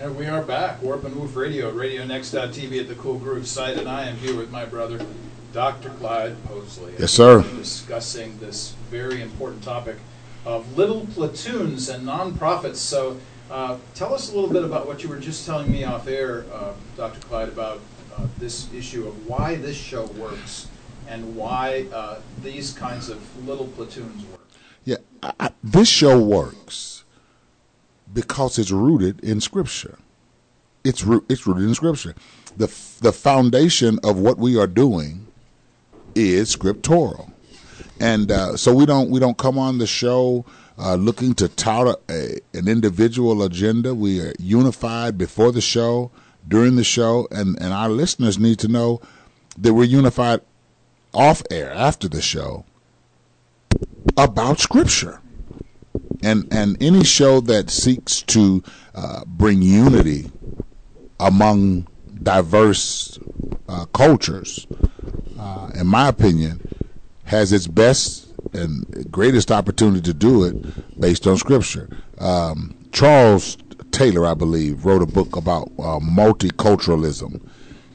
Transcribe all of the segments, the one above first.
And we are back, Warp and Woof Radio, RadioNext.tv at the Cool Groove site, and I am here with my brother, Dr. Clyde Posley. Yes, sir. Discussing this very important topic of little platoons and nonprofits. So, uh, tell us a little bit about what you were just telling me off air, uh, Dr. Clyde, about uh, this issue of why this show works and why uh, these kinds of little platoons work. Yeah, I, I, this show works because it's rooted in Scripture. It's root, it's rooted in Scripture. the The foundation of what we are doing is scriptural, and uh, so we don't we don't come on the show uh, looking to tout a, an individual agenda. We are unified before the show, during the show, and and our listeners need to know that we're unified off air after the show about Scripture. And and any show that seeks to uh, bring unity among diverse uh, cultures, uh, in my opinion, has its best and greatest opportunity to do it based on Scripture. Um, Charles Taylor, I believe, wrote a book about uh, multiculturalism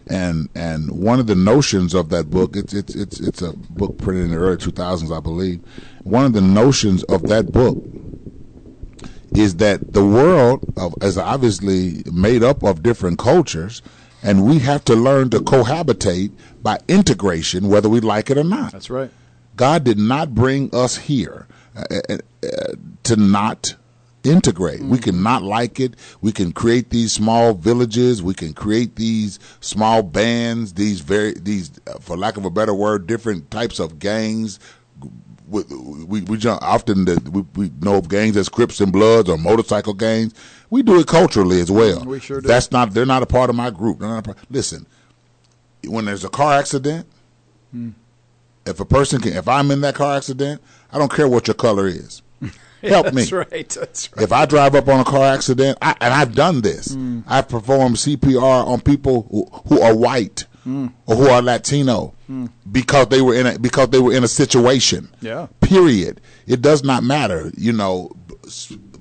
and and one of the notions of that book it's it's it's it's a book printed in the early 2000s I believe one of the notions of that book is that the world of, is obviously made up of different cultures and we have to learn to cohabitate by integration whether we like it or not that's right God did not bring us here uh, uh, uh to not integrate. Mm-hmm. We can not like it. We can create these small villages. We can create these small bands. These very these, for lack of a better word, different types of gangs. We we, we often the, we, we know of gangs as Crips and Bloods or motorcycle gangs. We do it culturally as well. We sure do. That's not. They're not a part of my group. Not a Part, listen, when there's a car accident. Mm. If a person can, if I'm in that car accident, I don't care what your color is. Help that's me. That's right. That's right. If I drive up on a car accident, I, and I've done this, mm. I've performed CPR on people who, who are white mm. or who are Latino mm. because they were in a, because they were in a situation. Yeah. Period. It does not matter. You know,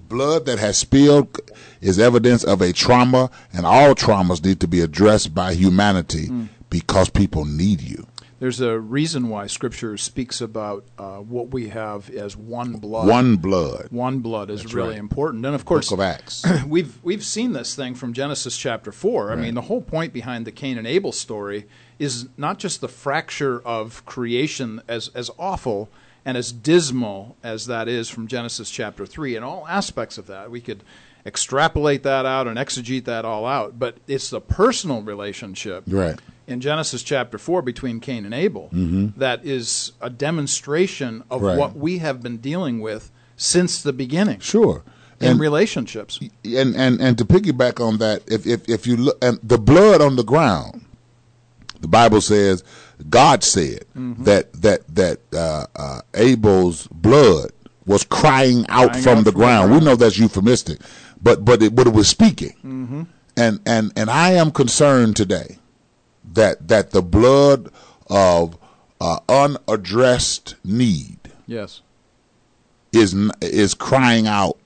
blood that has spilled is evidence of a trauma, and all traumas need to be addressed by humanity mm. because people need you there's a reason why Scripture speaks about uh, what we have as one blood. One blood. One blood is That's really right. important, and of course, Book of Acts. we've we've seen this thing from Genesis chapter four. Right. I mean, the whole point behind the Cain and Abel story is not just the fracture of creation, as as awful and as dismal as that is from Genesis chapter three, and all aspects of that. We could extrapolate that out and exegete that all out, but it's the personal relationship right in Genesis chapter 4 between Cain and Abel mm-hmm. that is a demonstration of right. what we have been dealing with since the beginning. Sure. In and, relationships. And, and and to piggyback on that, if if, if you look and the blood on the ground, the Bible says God said mm-hmm. that that that uh, uh, Abel's blood was crying out crying from, out the, from ground. the ground. We know that's euphemistic, but but it but it was speaking. Mm-hmm. And and and I am concerned today that that the blood of uh, unaddressed need yes is is crying out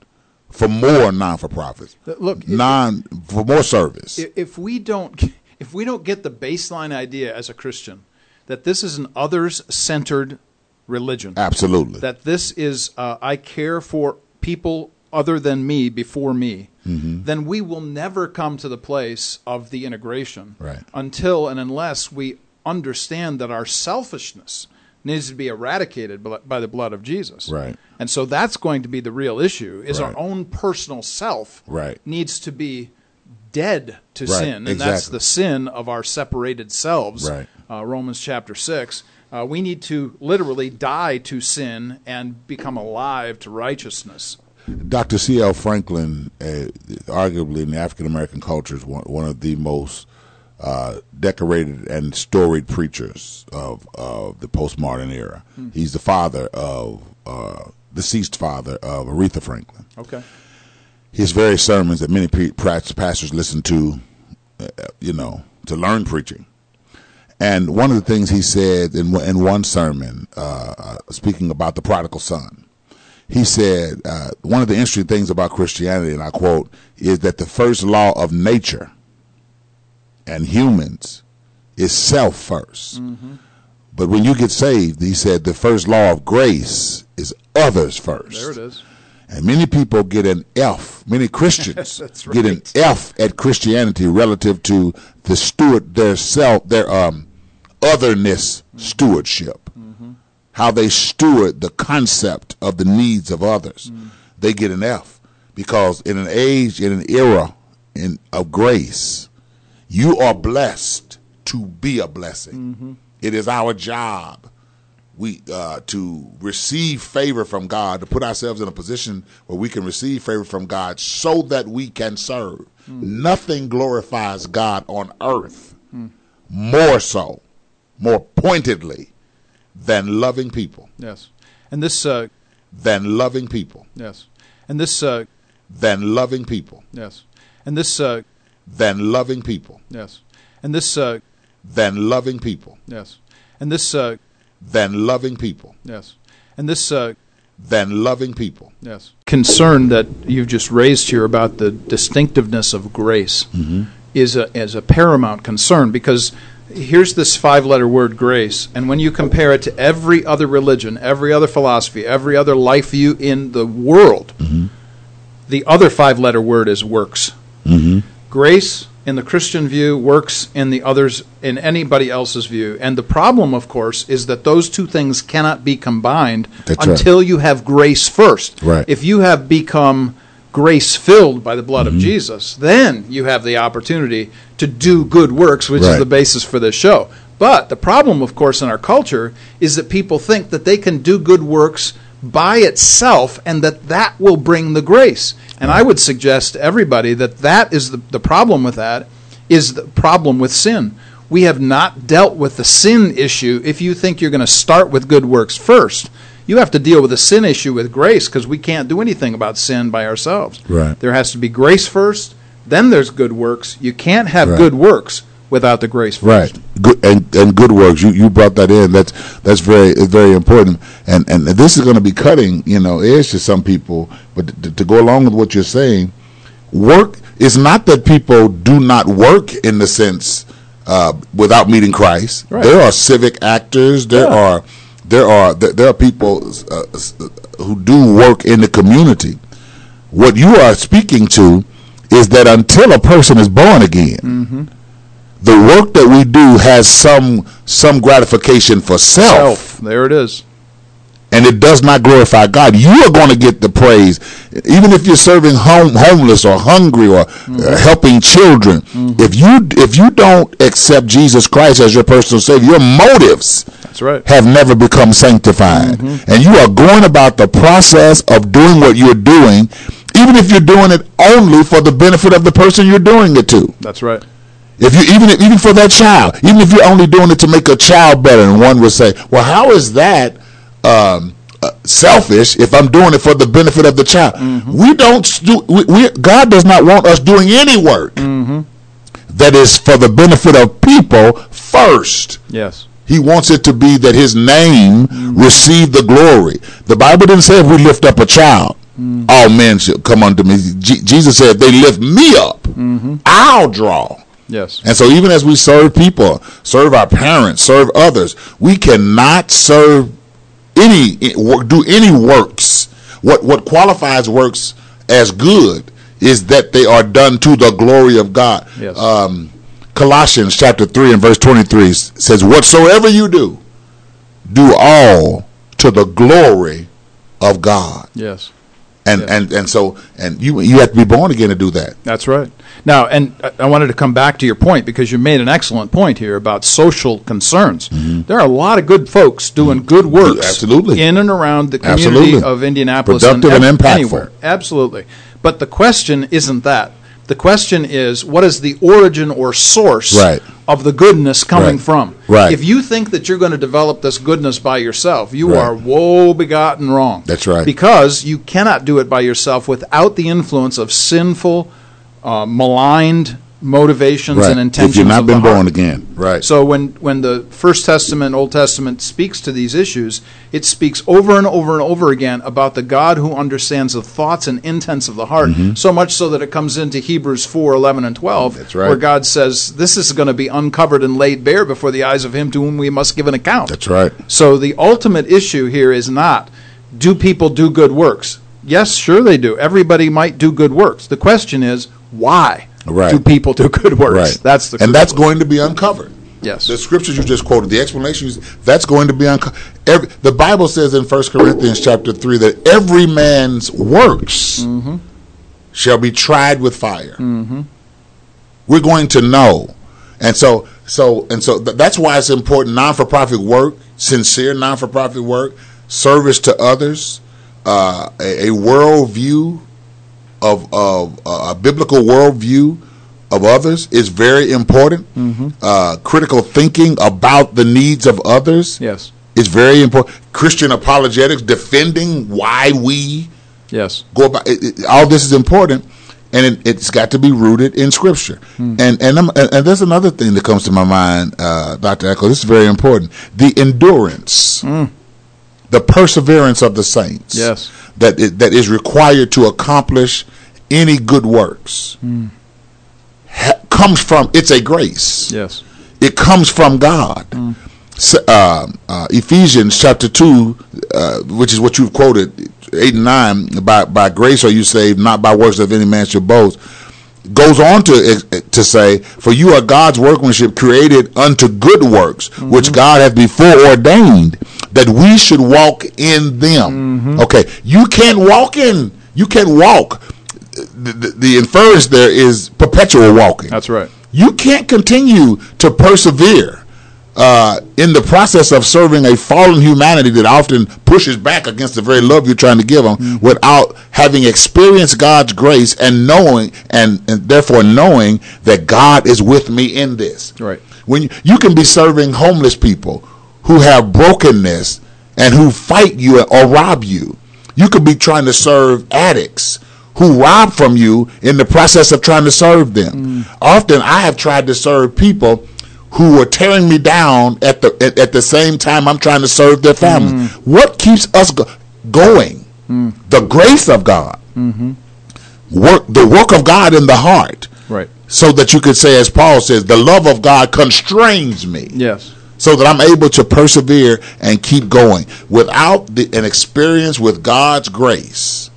for more non for profits. Look, non for more service. If we don't if we don't get the baseline idea as a Christian that this is an others centered religion, absolutely. That this is uh, I care for people other than me before me, mm-hmm. then we will never come to the place of the integration right. until and unless we understand that our selfishness needs to be eradicated by the blood of Jesus. Right. And so that's going to be the real issue is right. our own personal self right. needs to be dead to right. sin and exactly. that's the sin of our separated selves. Right. Uh, Romans chapter 6. Uh, we need to literally die to sin and become alive to righteousness. Dr. C.L. Franklin, uh, arguably in the African American culture, is one, one of the most uh, decorated and storied preachers of, of the postmodern era. Mm-hmm. He's the father of, uh, deceased father of Aretha Franklin. Okay. His very sermons that many pastors listen to, uh, you know, to learn preaching. And one of the things he said in, in one sermon, uh, uh, speaking about the prodigal son, he said uh, one of the interesting things about Christianity, and I quote, is that the first law of nature and humans is self 1st Mm-hmm. But when you get saved, he said the first law of grace is others first. There it is. And many people get an F. Many Christians That's get an. F at Christianity relative to the steward their self their um otherness stewardship. How they steward the concept of the needs of others. Mm. They get an F because in an age in an era in of grace, you are blessed to be a blessing. Mm-hmm. It is our job we uh, to receive favor from God, to put ourselves in a position where we can receive favor from God, so that we can serve. Mm. Nothing glorifies God on earth mm. more so, more pointedly, than loving people. Yes. And this, uh, Than loving people. yes. And this, uh, Than loving people. yes. And this, uh, Than loving people. yes. And this, uh, Than loving people. yes. And this, uh, Than loving people. yes. And this, uh, Than loving people. Yes. Concern that you've just raised here about the distinctiveness of grace is a is a paramount concern because here's this five letter word grace and when you compare it to every other religion, every other philosophy, every other life view in the world, mm-hmm. the other five letter word is works. Mm-hmm. Grace in the Christian view, works in the others in anybody else's view. And the problem, of course, is that those two things cannot be combined That's right. until you have grace first. Right. If you have become grace filled by the blood Mm-hmm. of Jesus, then you have the opportunity to do good works, which is the basis for this show. But the problem, of course, in our culture is that people think that they can do good works by itself and that that will bring the grace. And I would suggest to everybody that that is the, the problem with that is the problem with sin. We have not dealt with the sin issue. If you think you're going to start with good works first, you have to deal with the sin issue with grace because we can't do anything about sin by ourselves. Right. There has to be grace first, then there's good works. You can't have Right. good works without the grace first. Right. Good and, and good works. You you brought that in. That's that's very very important. And and this is going to be cutting you know edge to some people. But to, to go along with what you're saying, work is not that people do not work in the sense uh, without meeting Christ. Right. There are civic actors. There Yeah. are there are there, there are people uh, who do work in the community. What you are speaking to is that until a person is born again, the work that we do has some some gratification for self, Self. There it is. and it does not glorify God. You are going to get the praise, even if you're serving home, homeless or hungry or uh, helping children. If you if you don't accept Jesus Christ as your personal savior, your motives That's right. have never become sanctified. And you are going about the process of doing what you're doing, even if you're doing it only for the benefit of the person you're doing it to. That's right. If you even even for that child, even if you're only doing it to make a child better, and one would say, "Well, how is that um, uh, selfish if I'm doing it for the benefit of the child?" We don't do. We, we, God does not want us doing any work that is for the benefit of people first. Yes. He wants it to be that His name receive the glory. The Bible didn't say if we lift up a child, all men shall come unto me. Je- Jesus said, "If they lift me up, I'll draw." Yes. And so, even as we serve people, serve our parents, serve others, we cannot serve any do any works. What what qualifies works as good is that they are done to the glory of God. Yes. Um, Colossians chapter three and verse twenty three says, "Whatsoever you do, do all to the glory of God." Yes. And Yes. and and so and you you have to be born again to do that. That's right. Now, and I- wanted to come back to your point because you made an excellent point here about social concerns. Mm-hmm. There are a lot of good folks doing mm-hmm. good works, Absolutely. in and around the community Absolutely. of Indianapolis, Productive and ev- impactful. anywhere. Absolutely. But the question isn't that. The question is, what is the origin or source Right. of the goodness coming Right. from? Right. If you think that you're going to develop this goodness by yourself, you Right. are woe begotten wrong. That's right. Because you cannot do it by yourself without the influence of sinful, uh, maligned motivations Right. and intentions if you're not of been heart. born again, right? So when when the First Testament, Old Testament speaks to these issues, it speaks over and over and over again about the God who understands the thoughts and intents of the heart. So much so that it comes into Hebrews 4, 11, and twelve, Mm-hmm. That's right. where God says this is going to be uncovered and laid bare before the eyes of him to whom we must give an account. That's right. So the ultimate issue here is not do people do good works? Yes, sure they do. Everybody might do good works. The question is why Right. do people do good works? Right. That's the and that's going to be uncovered. Yes. The scriptures you just quoted, the explanations, that's going to be uncovered. Every, the Bible says in 1 Corinthians chapter 3 that every man's works Mm-hmm. shall be tried with fire. We're going to know. And so, so, and so th- that's why it's important non for profit work, sincere non for profit work, service to others, uh, a, a worldview of, of uh, a biblical worldview of others is very important. Uh, critical thinking about the needs of others Yes. is very important. Christian apologetics, defending why we Yes. go about it, it- all this is important, and it, it's got to be rooted in Scripture. And and, I'm, and and there's another thing that comes to my mind, uh, Doctor Eckel. This is very important: the endurance, the perseverance of the saints. Yes. That i- that is required to accomplish any good works. Ha- comes from it's a grace. Yes. It comes from God. S- uh, uh, Ephesians chapter two, uh, which is what you've quoted, eight and nine. By by grace are you saved, not by works of any man should boast. Goes on to to say, "For you are God's workmanship, created unto good works, which God hath before ordained that we should walk in them." Okay, you can't walk in. You can't walk. The, the, the inference there is perpetual walking That's right. you can't continue to persevere uh, in the process of serving a fallen humanity that often pushes back against the very love you're trying to give them without having experienced God's grace and knowing and, and therefore knowing that God is with me in this. Right. When you, you can be serving homeless people who have brokenness and who fight you or rob you. You could be trying to serve addicts who rob from you in the process of trying to serve them. Mm. Often I have tried to serve people who are tearing me down at the at, at the same time I'm trying to serve their families. Mm. What keeps us go- going? Mm. The grace of God. Mm-hmm. Work the work of God in the heart Right. so that you could say, as Paul says, the love of God constrains me, Yes. So that I'm able to persevere and keep going. Without the, an experience with God's grace,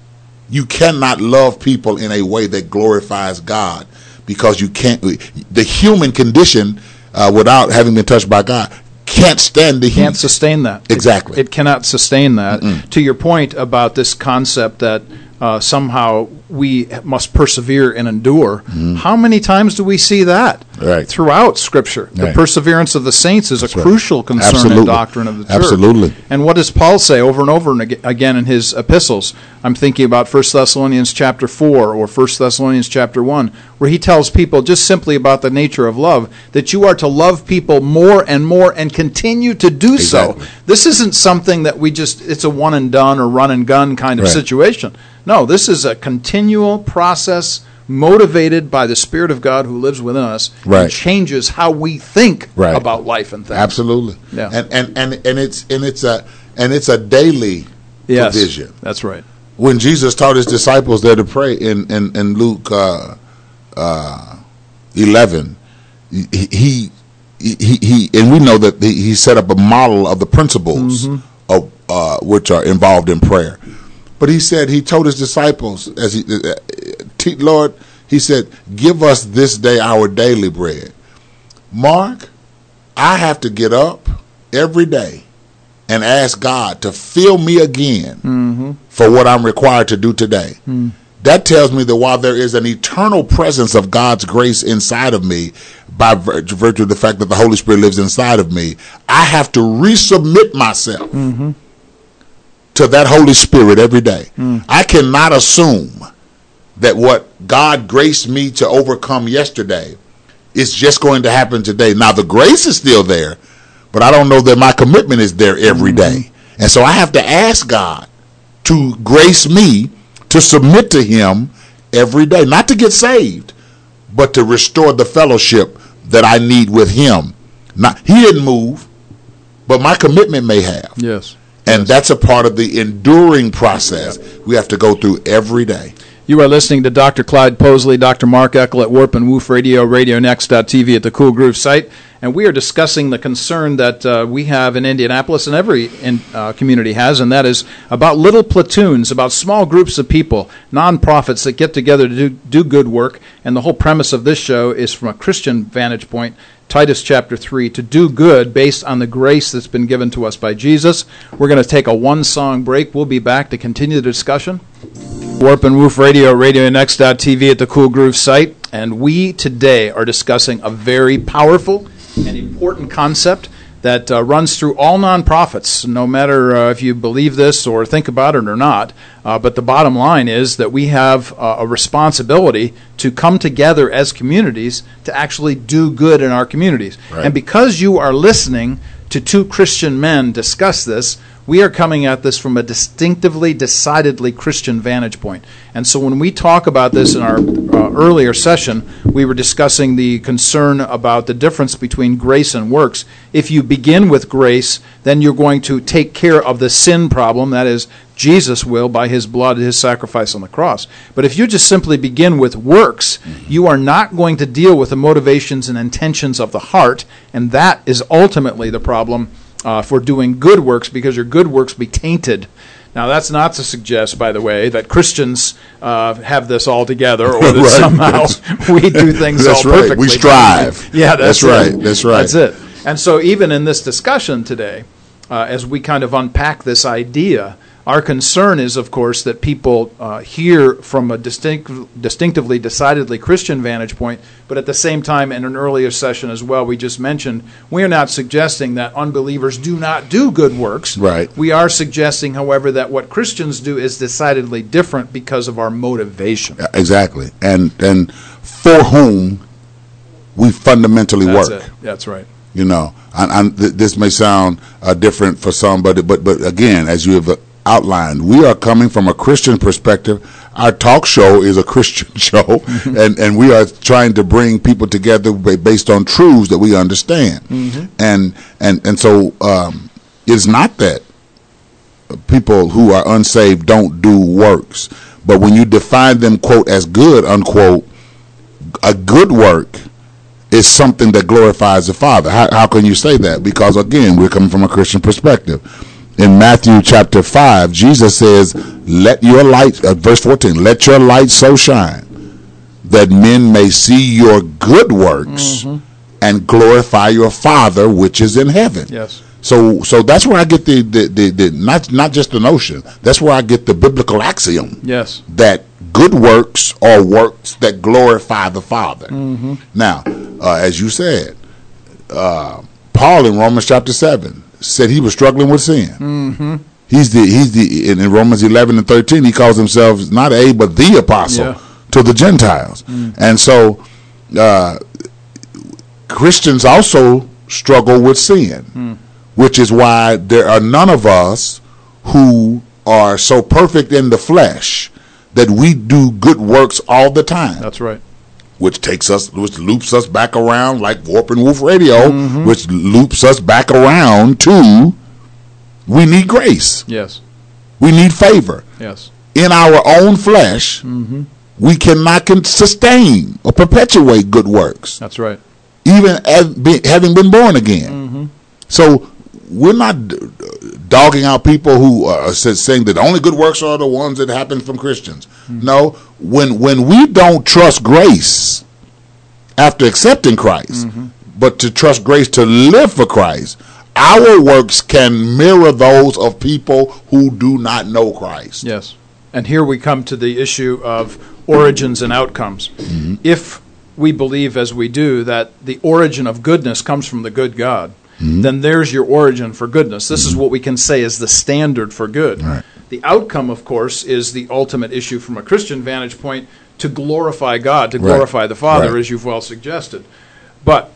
you cannot love people in a way that glorifies God, because you can't. The human condition, uh, without having been touched by God, can't stand the heat. Can't sustain that. Exactly. It, cannot sustain that. To your point about this concept that uh, somehow we must persevere and endure, how many times do we see that Mm-hmm. Right. throughout Scripture? The perseverance of the saints is a right. crucial concern Absolutely. and doctrine of the church. Absolutely. And what does Paul say over and over and again in his epistles? I'm thinking about 1 Thessalonians chapter 4 or 1 Thessalonians chapter 1, where he tells people just simply about the nature of love that you are to love people more and more and continue to do Exactly. so. This isn't something that we just, it's a one and done or run and gun kind of Right. situation. No, this is a continual process motivated by the Spirit of God who lives within us Right. and changes how we think Right. about life and things. Absolutely. Yeah. And, and and and it's and it's a and it's a daily Yes, provision. that's right. when Jesus taught his disciples there to pray in in, in Luke uh, uh, eleven, he, he he he and we know that he, he set up a model of the principles of uh, which are involved in prayer. But he said he told his disciples as he uh, uh, Lord, he said, "Give us this day our daily bread." Mark, I have to get up every day and ask God to fill me again mm-hmm. for what I'm required to do today. Mm. That tells me that while there is an eternal presence of God's grace inside of me, by virtue of the fact that the Holy Spirit lives inside of me, I have to resubmit myself mm-hmm. To that Holy Spirit every day. Hmm. I cannot assume that what God graced me to overcome yesterday is just going to happen today. Now, the grace is still there, but I don't know that my commitment is there every hmm. day. And so I have to ask God to grace me to submit to Him every day, not to get saved, but to restore the fellowship that I need with Him. Not He didn't move, but my commitment may have. Yes. And that's a part of the enduring process we have to go through every day. You are listening to Dr. Clyde Posley, Dr. Mark Eckel at Warp and Woof Radio, RadioNext.tv at the Cool Groove site, and we are discussing the concern that uh, we have in Indianapolis and every in, uh, community has, and that is about little platoons, about small groups of people, nonprofits that get together to do, do good work. And the whole premise of this show is from a Christian vantage point Titus chapter 3, to do good based on the grace that's been given to us by Jesus. We're going to take a one song break. We'll be back to continue the discussion. Warp and Woof Radio, RadioNext.tv at the Cool Groove site. And we today are discussing a very powerful and important concept that uh, runs through all nonprofits, no matter uh, if you believe this or think about it or not. Uh, but the bottom line is that we have uh, a responsibility to come together as communities to actually do good in our communities. Right. And because you are listening to two Christian men discuss this, we are coming at this from a distinctively, decidedly Christian vantage point. And so when we talk about this in our uh, earlier session, we were discussing the concern about the difference between grace and works. If you begin with grace, then you're going to take care of the sin problem, that is, Jesus will by his blood, his sacrifice on the cross. But if you just simply begin with works, you are not going to deal with the motivations and intentions of the heart, and that is ultimately the problem uh, for doing good works because your good works be tainted. Now, that's not to suggest, by the way, that Christians uh, have this all together or that Right. somehow we do things That's all right. perfectly. We strive. Yeah, that's, That's right. That's right. That's it. And so, even in this discussion today, uh, as we kind of unpack this idea, our concern is, of course, that people uh, hear from a distinct, distinctively, decidedly Christian vantage point, but at the same time, in an earlier session as well, we just mentioned, we are not suggesting that unbelievers do not do good works. Right. We are suggesting, however, that what Christians do is decidedly different because of our motivation. Exactly. And and for whom we fundamentally That's work. it. That's right. You know, and, and th- this may sound uh, different for some, but but but again, as you have outlined, we are coming from a Christian perspective. Our talk show is a Christian show, and and we are trying to bring people together based on truths that we understand, and and and so um, it's not that people who are unsaved don't do works, but when you define them quote as good unquote, a good work is something that glorifies the Father. How, how can you say that? Because again, we're coming from a Christian perspective. In Matthew chapter 5, Jesus says, Let your light, uh, verse 14, let your light so shine that men may see your good works and glorify your Father which is in heaven. Yes. So, so that's where I get the, the, the, the not not just the notion. That's where I get the biblical axiom Yes. that good works are works that glorify the Father. Now, uh, as you said, uh, Paul in Romans chapter seven said he was struggling with sin. Mm-hmm. He's the he's the in, Romans eleven and thirteen he calls himself not a but the apostle Yeah. to the Gentiles, and so uh, Christians also struggle with sin, which is why there are none of us who are so perfect in the flesh that we do good works all the time, That's right. Which takes us, which loops us back around like Warp and Woof Radio, mm-hmm. which loops us back around to we need grace, Yes. we need favor Yes. in our own flesh. Mm-hmm. We cannot con- sustain or perpetuate good works That's right. even as be, having been born again. Mm-hmm. So we're not dogging out people who are saying that only good works are the ones that happen from Christians. Hmm. No, when when we don't trust grace after accepting Christ, mm-hmm. but to trust grace to live for Christ, our works can mirror those of people who do not know Christ. Yes. And here we come to the issue of origins and outcomes. Mm-hmm. If we believe, as we do, that the origin of goodness comes from the good God, then there's your origin for goodness. This is what we can say is the standard for good. Right. The outcome, of course, is the ultimate issue from a Christian vantage point to glorify God, to Right. glorify the Father, Right. as you've well suggested. But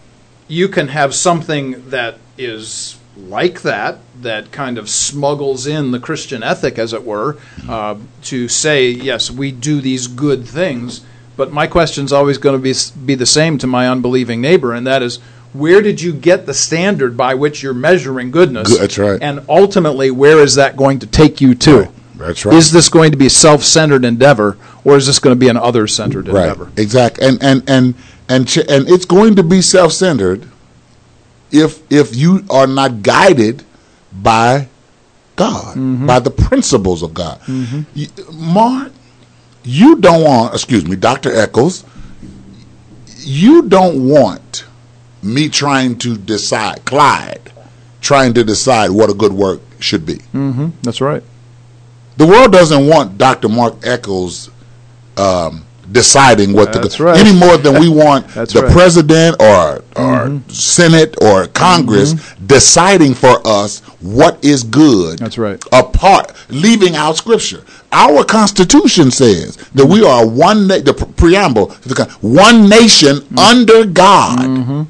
you can have something that is like that, that kind of smuggles in the Christian ethic, as it were, uh, to say, yes, we do these good things, But my question is always going to be be the same to my unbelieving neighbor, and that is, where did you get the standard by which you're measuring goodness? That's right. And ultimately, where is that going to take you to? Right. That's right. Is this going to be a self-centered endeavor, or is this going to be an other-centered right. endeavor? Exactly. And and and and ch- and it's going to be self-centered if if you are not guided by God, Mm-hmm. by the principles of God. You, Mark, you don't want, excuse me, Dr. Eccles, you don't want me trying to decide, Clyde, trying to decide what a good work should be. Mm-hmm. That's right. The world doesn't want Dr. Mark Eccles um, deciding what That's the right. any more than we want the right. Mm-hmm. president or or Senate or Congress deciding for us what is good. That's right. Apart, leaving out Scripture. Our Constitution says that we are one. Na- the pre- preamble, one nation Mm-hmm. under God,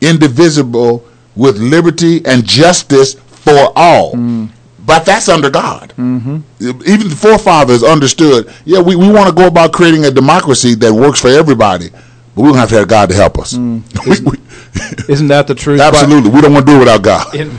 indivisible, with liberty and justice for all. Mm. But that's under God. Mm-hmm. Even the forefathers understood. Yeah, we, we want to go about creating a democracy that works for everybody, but we're gonna have to have God to help us. We- we- Isn't that the truth? absolutely, we don't want to do it without God. in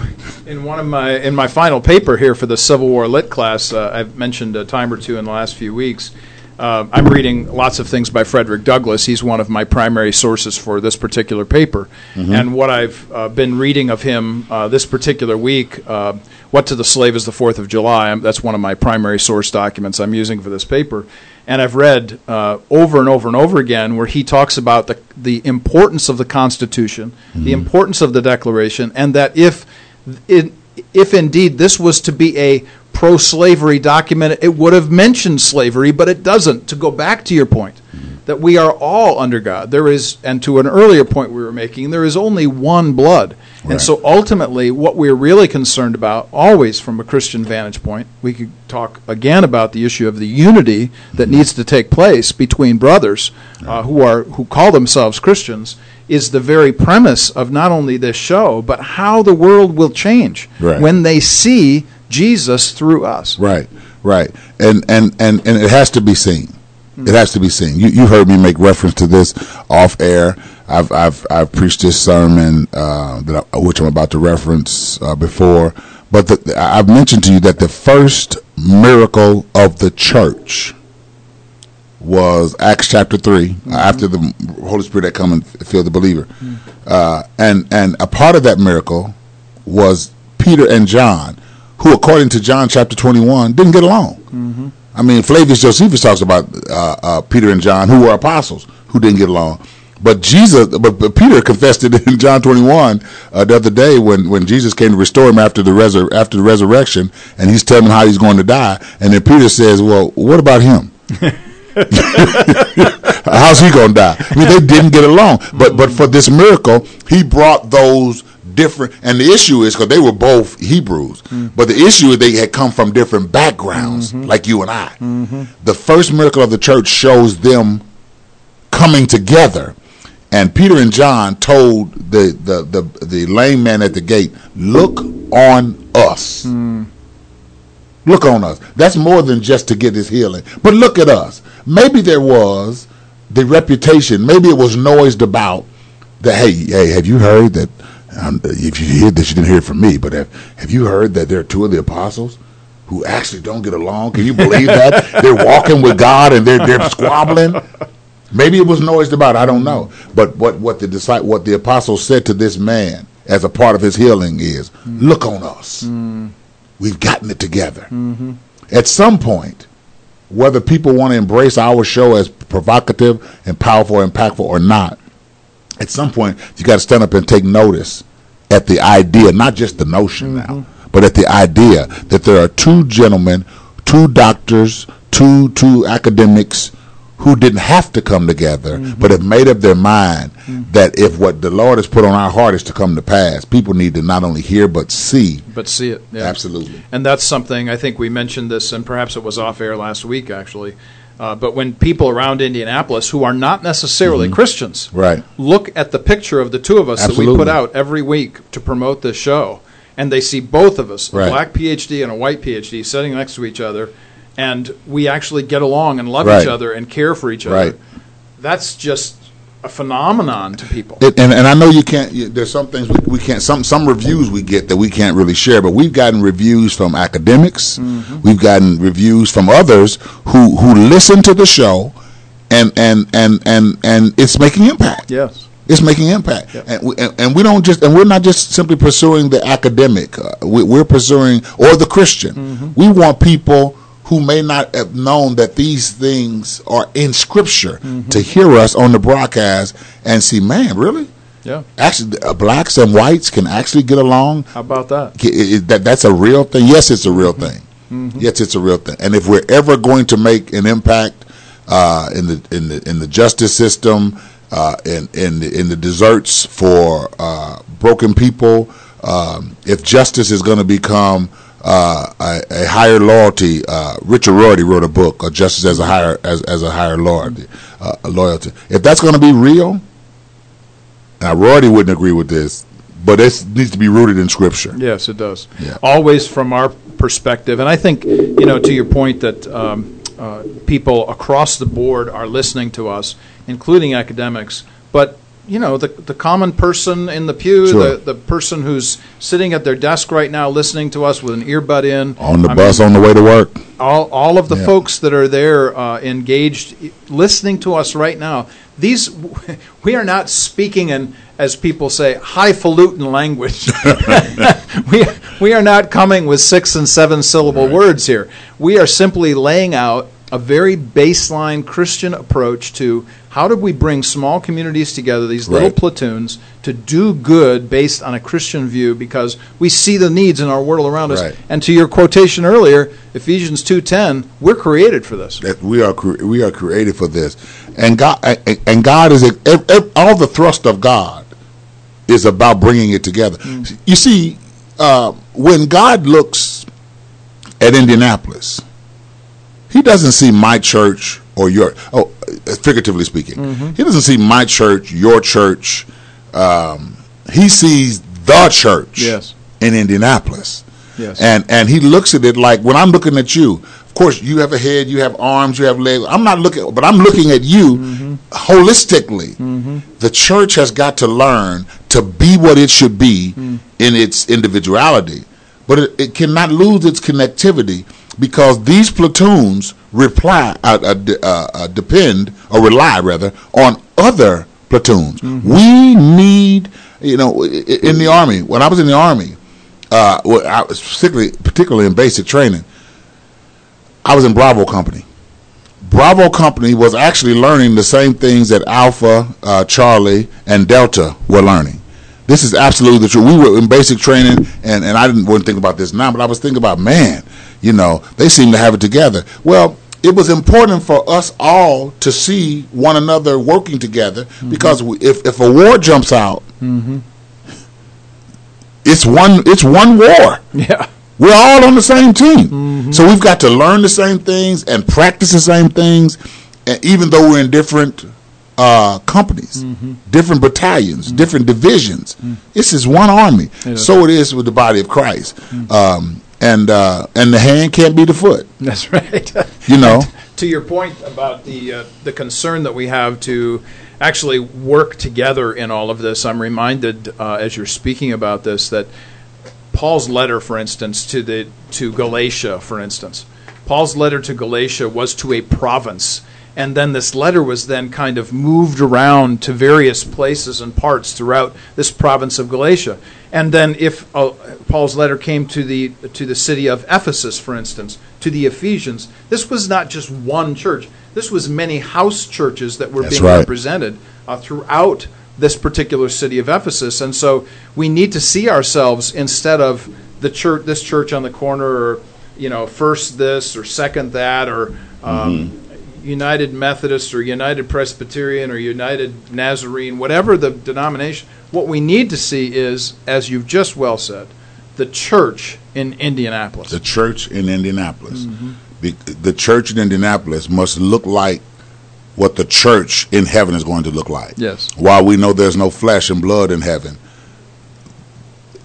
in one of my in my final paper here for the Civil War Lit class, uh, I've mentioned a time or two in the last few weeks. Uh, I'm reading lots of things by Frederick Douglass. He's one of my primary sources for this particular paper. And what I've uh, been reading of him uh, this particular week, uh, "What to the Slave is the Fourth of July." I'm, that's one of my primary source documents I'm using for this paper. And I've read uh, over and over and over again where he talks about the the importance of the Constitution, the importance of the Declaration, and that if it, if indeed this was to be a pro slavery document, it would have mentioned slavery, but it doesn't. To go back to your point, that we are all under God. There is, and to an earlier point we were making, there is only one blood. And so ultimately, what we're really concerned about, always from a Christian vantage point, we could talk again about the issue of the unity that needs to take place between brothers uh, who are who call themselves Christians, is the very premise of not only this show, but how the world will change Right. when they see Jesus through us. Right, right, and and and and it has to be seen. It has to be seen. You you heard me make reference to this off air. I've I've I've preached this sermon uh, that I, which I'm about to reference uh, before, but the, I've mentioned to you that the first miracle of the church was Acts chapter 3 after the Holy Spirit had come and filled the believer, uh, and and a part of that miracle was Peter and John, who, according to John chapter 21, didn't get along. I mean, Flavius Josephus talks about uh, uh, Peter and John, who were apostles, who didn't get along. But Jesus, but, but Peter confessed it in John 21 uh, the other day when, when Jesus came to restore him after the resur- after the resurrection, and he's telling him how he's going to die. And then Peter says, "Well, what about him? How's he going to die?" I mean, they didn't get along. But but for this miracle, he brought those different. And the issue is because they were both Hebrews, mm-hmm. but the issue is they had come from different backgrounds, mm-hmm. like you and I. Mm-hmm. The first miracle of the church shows them coming together. And Peter and John told the, the, the, the lame man at the gate, Look on us. Mm. Look on us. That's more than just to get his healing. But look at us. Maybe there was the reputation, maybe it was noised about that, hey, hey, have you heard that? Um, if you hear this, you didn't hear it from me, but have, have you heard that there are two of the apostles who actually don't get along? Can you believe that? they're walking with God and they're, they're squabbling. Maybe it was noised about. I don't know. But what what the what the apostles said to this man as a part of his healing is, "Look on us. We've gotten it together." At some point, whether people want to embrace our show as provocative and powerful, and impactful, or not, at some point you got to stand up and take notice at the idea, not just the notion mm-hmm. now, but at the idea that there are two gentlemen, two doctors, two two academics who didn't have to come together, mm-hmm. but have made up their mind mm-hmm. that if what the Lord has put on our heart is to come to pass, people need to not only hear but see. But see it. Yeah. Absolutely. And that's something I think we mentioned this, and perhaps it was off air last week actually. Uh, but when people around Indianapolis who are not necessarily Christians Mm-hmm. Right. look at the picture of the two of us that we put out every week to promote this show, and they see both of us, Right. a black PhD and a white PhD, sitting next to each other, and we actually get along and love Right. each other and care for each other. Right. that's just a phenomenon to people. It, and and I know you can't. You, there's some things we, we can't. Some some reviews we get that we can't really share. But we've gotten reviews from academics. Mm-hmm. We've gotten reviews from others who who listen to the show, and and and and and it's making impact. yes. It's making impact, and, we, and and we don't just and we're not just simply pursuing the academic. Uh, we, we're pursuing or the Christian. Mm-hmm. We want people who may not have known that these things are in Scripture Mm-hmm. to hear us on the broadcast and see, man, really. Yeah. Actually, uh, blacks and whites can actually get along. How about that? It- it- that that's a real thing. Yes, it's a real Mm-hmm. thing. Yes, it's a real thing. And if we're ever going to make an impact uh, in the in the in the justice system, uh, in in the, in the desserts for uh, broken people, um, if justice is going to become uh, a, a higher loyalty, uh, Richard Rorty wrote a book, uh, "Justice as a higher as, as a higher loyalty." Uh, loyalty. If that's going to be real, now Rorty wouldn't agree with this, but this needs to be rooted in Scripture. Yes, it does. Yeah. Always from our perspective, and I think you know to your point that um, uh, people across the board are listening to us, including academics, but. You know the the common person in the pew, Sure. the, the person who's sitting at their desk right now listening to us with an earbud in, On the I bus mean, on the way to work. all, all of the Yeah. folks that are there uh, engaged, listening to us right now, these we are not speaking in, as people say, highfalutin language. we, we are not coming with six and seven syllable words here. We are simply laying out a very baseline Christian approach to how do we bring small communities together, these little Right. platoons, to do good based on a Christian view because we see the needs in our world around us. Right. And to your quotation earlier, Ephesians 2:10, we're created for this. that we are we are created for this, and God and- God is all the thrust of God is about bringing it together. You see, uh, when God looks at Indianapolis, He doesn't see my church or your oh, uh, figuratively speaking, He doesn't see my church, your church. Um, he sees the church Yes. in Indianapolis. Yes. And and he looks at it like when I'm looking at you. Of course, you have a head, you have arms, you have legs. I'm not looking, but I'm looking at you holistically. The church has got to learn to be what it should be in its individuality, but it, it cannot lose its connectivity because these platoons reply, uh, uh, uh, uh, depend or rely rather on other platoons. We need, you know, in the army. When I was in the army, uh, well, I was particularly particularly in basic training. I was in Bravo Company. Bravo Company was actually learning the same things that Alpha, uh, Charlie, and Delta were learning. This is absolutely the truth. We were in basic training, and, and I didn't wouldn't think about this now, but I was thinking about, man, you know, they seem to have it together. Well, it was important for us all to see one another working together because we, if if a war jumps out, mm-hmm. it's one it's one war. Yeah. We're all on the same team. Mm-hmm. So we've got to learn the same things and practice the same things, and even though we're in different uh, companies, mm-hmm. different battalions, different divisions. This is one army. So it is with the body of Christ. Um, and uh, and the hand can't be the foot. That's right. You know. to your point about the uh, the concern that we have to actually work together in all of this, I'm reminded uh, as you're speaking about this that Paul's letter, for instance, to the to Galatia, for instance, Paul's letter to Galatia was to a province, and then this letter was then kind of moved around to various places and parts throughout this province of Galatia. And then, if uh, Paul's letter came to the to the city of Ephesus, for instance, to the Ephesians, this was not just one church. This was many house churches that were That's being right. represented uh, throughout this particular city of Ephesus, and so we need to see ourselves instead of the church, this church on the corner, or you know, first this or second that, or um, United Methodist or United Presbyterian or United Nazarene, whatever the denomination. What we need to see is, as you've just well said, the church in Indianapolis. the church in Indianapolis. Mm-hmm. Be, the church in Indianapolis must look like what the church in heaven is going to look like. Yes. While we know there's no flesh and blood in heaven,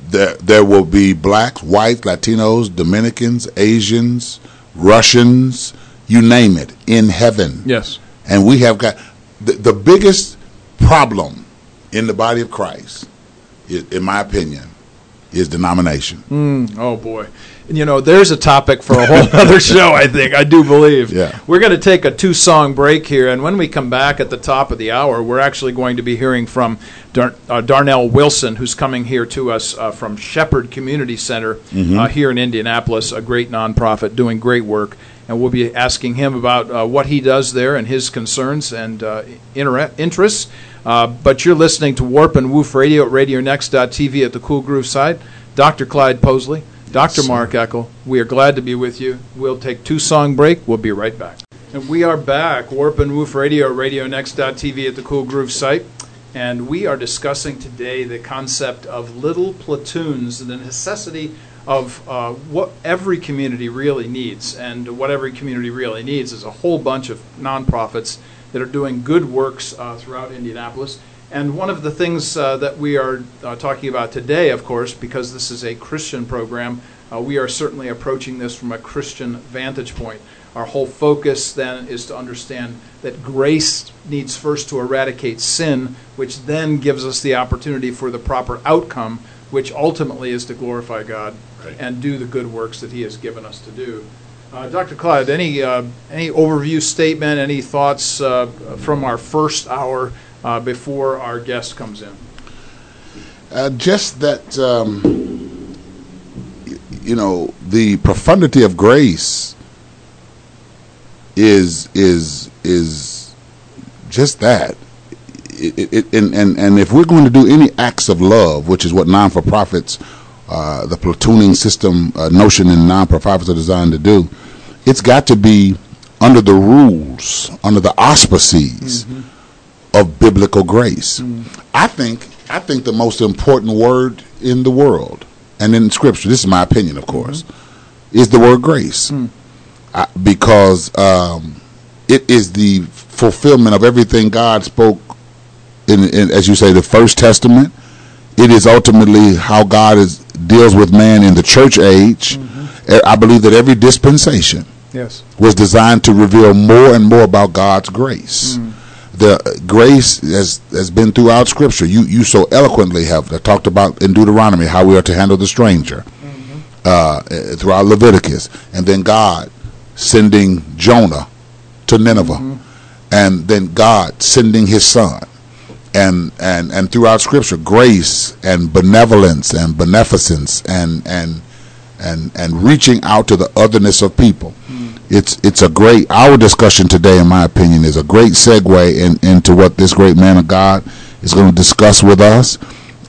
there there will be blacks, whites, Latinos, Dominicans, Asians, Russians, you name it, in heaven. yes. And we have got the, the biggest problem in the body of Christ, in my opinion, is denomination. Mm, oh boy. You know, there's a topic for a whole other show, I think. I do believe. Yeah. We're going to take a two song break here, and when we come back at the top of the hour, we're actually going to be hearing from Dar- uh, Darnell Wilson, who's coming here to us uh, from Shepherd Community Center Mm-hmm. uh, here in Indianapolis, a great nonprofit doing great work. And we'll be asking him about uh, what he does there and his concerns and uh, inter- interests. Uh, but you're listening to Warp and Woof Radio at RadioNext.tv at the Cool Groove site. Dr. Clyde Posley, Dr. Mark Eckel, we are glad to be with you. We'll take two song break. We'll be right back. And we are back, Warp and Woof Radio at RadioNext.tv at the Cool Groove site. And we are discussing today the concept of little platoons and the necessity of uh, what every community really needs. And what every community really needs is a whole bunch of nonprofits that are doing good works uh, throughout Indianapolis. And one of the things uh, that we are uh, talking about today, of course, because this is a Christian program, uh, we are certainly approaching this from a Christian vantage point. Our whole focus then is to understand that grace needs first to eradicate sin, which then gives us the opportunity for the proper outcome, which ultimately is to glorify God Right. and do the good works that He has given us to do. Uh, Dr. Clyde, any uh, any overview statement, any thoughts uh, from our first hour uh, before our guest comes in? Uh, just that, um, y- you know, the profundity of grace is is is just that. It, it, it, and, and and if we're going to do any acts of love, which is what non-for-profits, uh, the platooning system uh, notion in non-for-profits are designed to do, it's got to be under the rules, under the auspices of biblical grace. I think I think the most important word in the world and in Scripture, this is my opinion, of course, is the word grace, I, because um, it is the fulfillment of everything God spoke in, in, as you say, the First Testament. It is ultimately how God is deals with man in the church age. Uh, I believe that every dispensation Yes. was designed to reveal more and more about God's grace. The uh, grace has has been throughout Scripture. You you so eloquently have talked about in Deuteronomy how we are to handle the stranger. Uh, uh, throughout Leviticus, and then God sending Jonah to Nineveh, and then God sending His Son, and and and throughout Scripture, grace and benevolence and beneficence and and and and reaching out to the otherness of people. It's it's a great our discussion today, in my opinion, is a great segue in, into what this great man of God is going to discuss with us.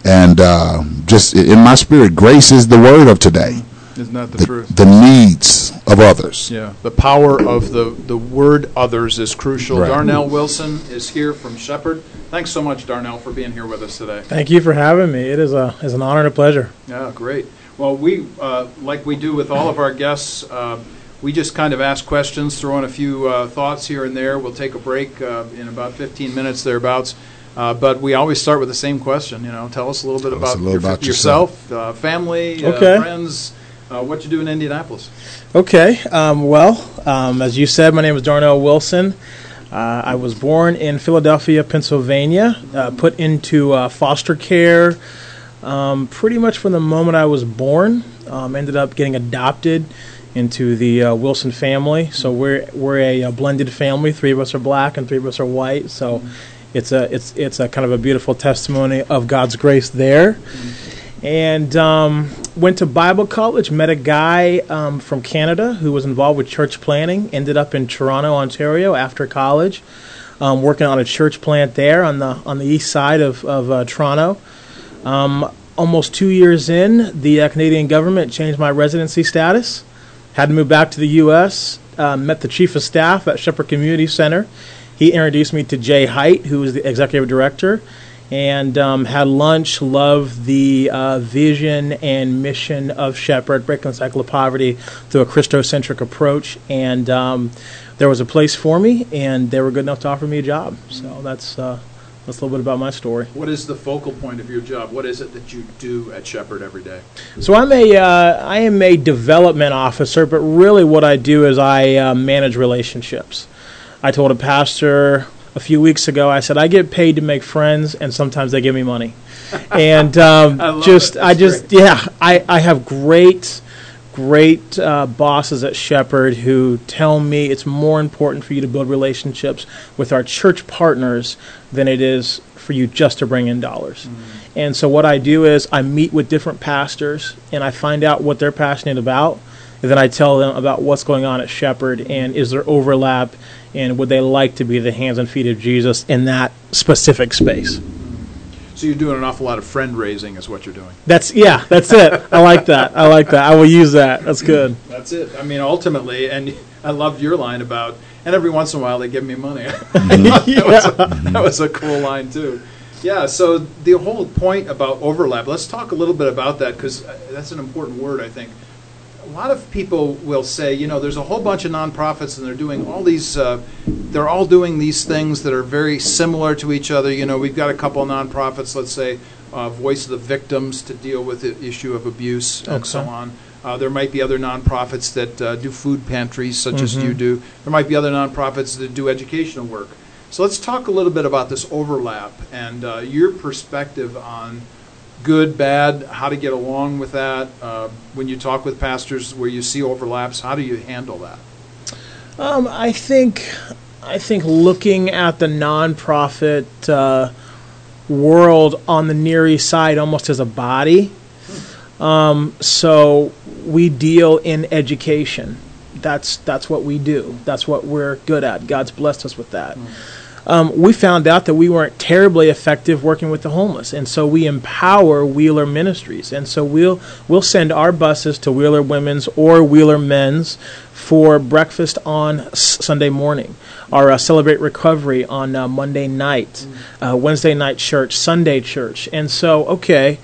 And uh, just in my spirit, grace is the word of today. Isn't that the, The, truth? the needs of others. Yeah, the power of the, the word others is crucial. Right. Darnell Wilson is here from Shepherd. Thanks so much, Darnell, for being here with us today. Thank you for having me. It is a is an honor and a pleasure. Yeah, great. Well, we, uh, like we do with all of our guests, uh, we just kind of ask questions, throw in a few uh, thoughts here and there. We'll take a break uh, in about 15 minutes thereabouts. Uh, but we always start with the same question. You know, tell us a little bit Tell about, a little your- about yourself, uh, family, Okay. uh, friends, uh, what you do in Indianapolis. Okay. Um, well, um, as you said, my name is Darnell Wilson. Uh, I was born in Philadelphia, Pennsylvania. Uh, put into uh, foster care um, pretty much from the moment I was born. Um, ended up getting adopted into the uh, Wilson family. So we're we're a, uh blended family. Three of us are black and three of us are white. So it's a it's it's a kind of a beautiful testimony of God's grace there. And um, went to Bible college. Met a guy um, from Canada who was involved with church planting. Ended up in Toronto, Ontario after college, um, working on a church plant there on the on the east side of of uh, Toronto. Um, almost two years in, the uh, Canadian government changed my residency status. Had to move back to the U.S. Uh, met the chief of staff at Shepherd Community Center. He introduced me to Jay Height, who was the executive director, and um, had lunch. Loved the uh, vision and mission of Shepherd, breaking the cycle of poverty through a Christocentric approach. And um, there was a place for me, and they were good enough to offer me a job. So that's uh, that's a little bit about my story. What is the focal point of your job? What is it that you do at Shepherd every day? So I'm a uh, I am a development officer, but really what I do is I uh, manage relationships. I told a pastor a few weeks ago. I said I get paid to make friends, and sometimes they give me money. And um, I just. I just, yeah, I, I have great, great uh, bosses at Shepherd who tell me it's more important for you to build relationships with our church partners than it is for you just to bring in dollars. And so what I do is I meet with different pastors and I find out what they're passionate about. And then I tell them about what's going on at Shepherd and is there overlap and would they like to be the hands and feet of Jesus in that specific space. So you're doing an awful lot of friend raising, is what you're doing. That's yeah, that's it. I like that. I like that. I will use that. That's good. That's it. I mean, ultimately, and I loved your line about, and every once in a while they give me money. Mm-hmm. that, was a, that was a cool line too. Yeah. So the whole point about overlap. Let's talk a little bit about that because uh, that's an important word. I think a lot of people will say, you know, there's a whole bunch of nonprofits and they're doing all these, uh, they're all doing these things that are very similar to each other. You know, we've got a couple of nonprofits, let's say, uh, Voice of the Victims to deal with the issue of abuse and so on. Uh, there might be other nonprofits that uh, do food pantries, such as you do. There might be other nonprofits that do educational work. So let's talk a little bit about this overlap and uh, your perspective on good, bad, how to get along with that. Uh, when you talk with pastors where you see overlaps, how do you handle that? Um, I think I think looking at the nonprofit uh, world on the Near East Side almost as a body. Um, so we deal in education. That's that's what we do. That's what we're good at. God's blessed us with that. Um, we found out that we weren't terribly effective working with the homeless, and so we empower Wheeler Ministries, and so we'll we'll send our buses to Wheeler Women's or Wheeler Men's for breakfast on S- Sunday morning, or uh, celebrate recovery on uh, Monday night, uh, Wednesday night church, Sunday church, and so okay.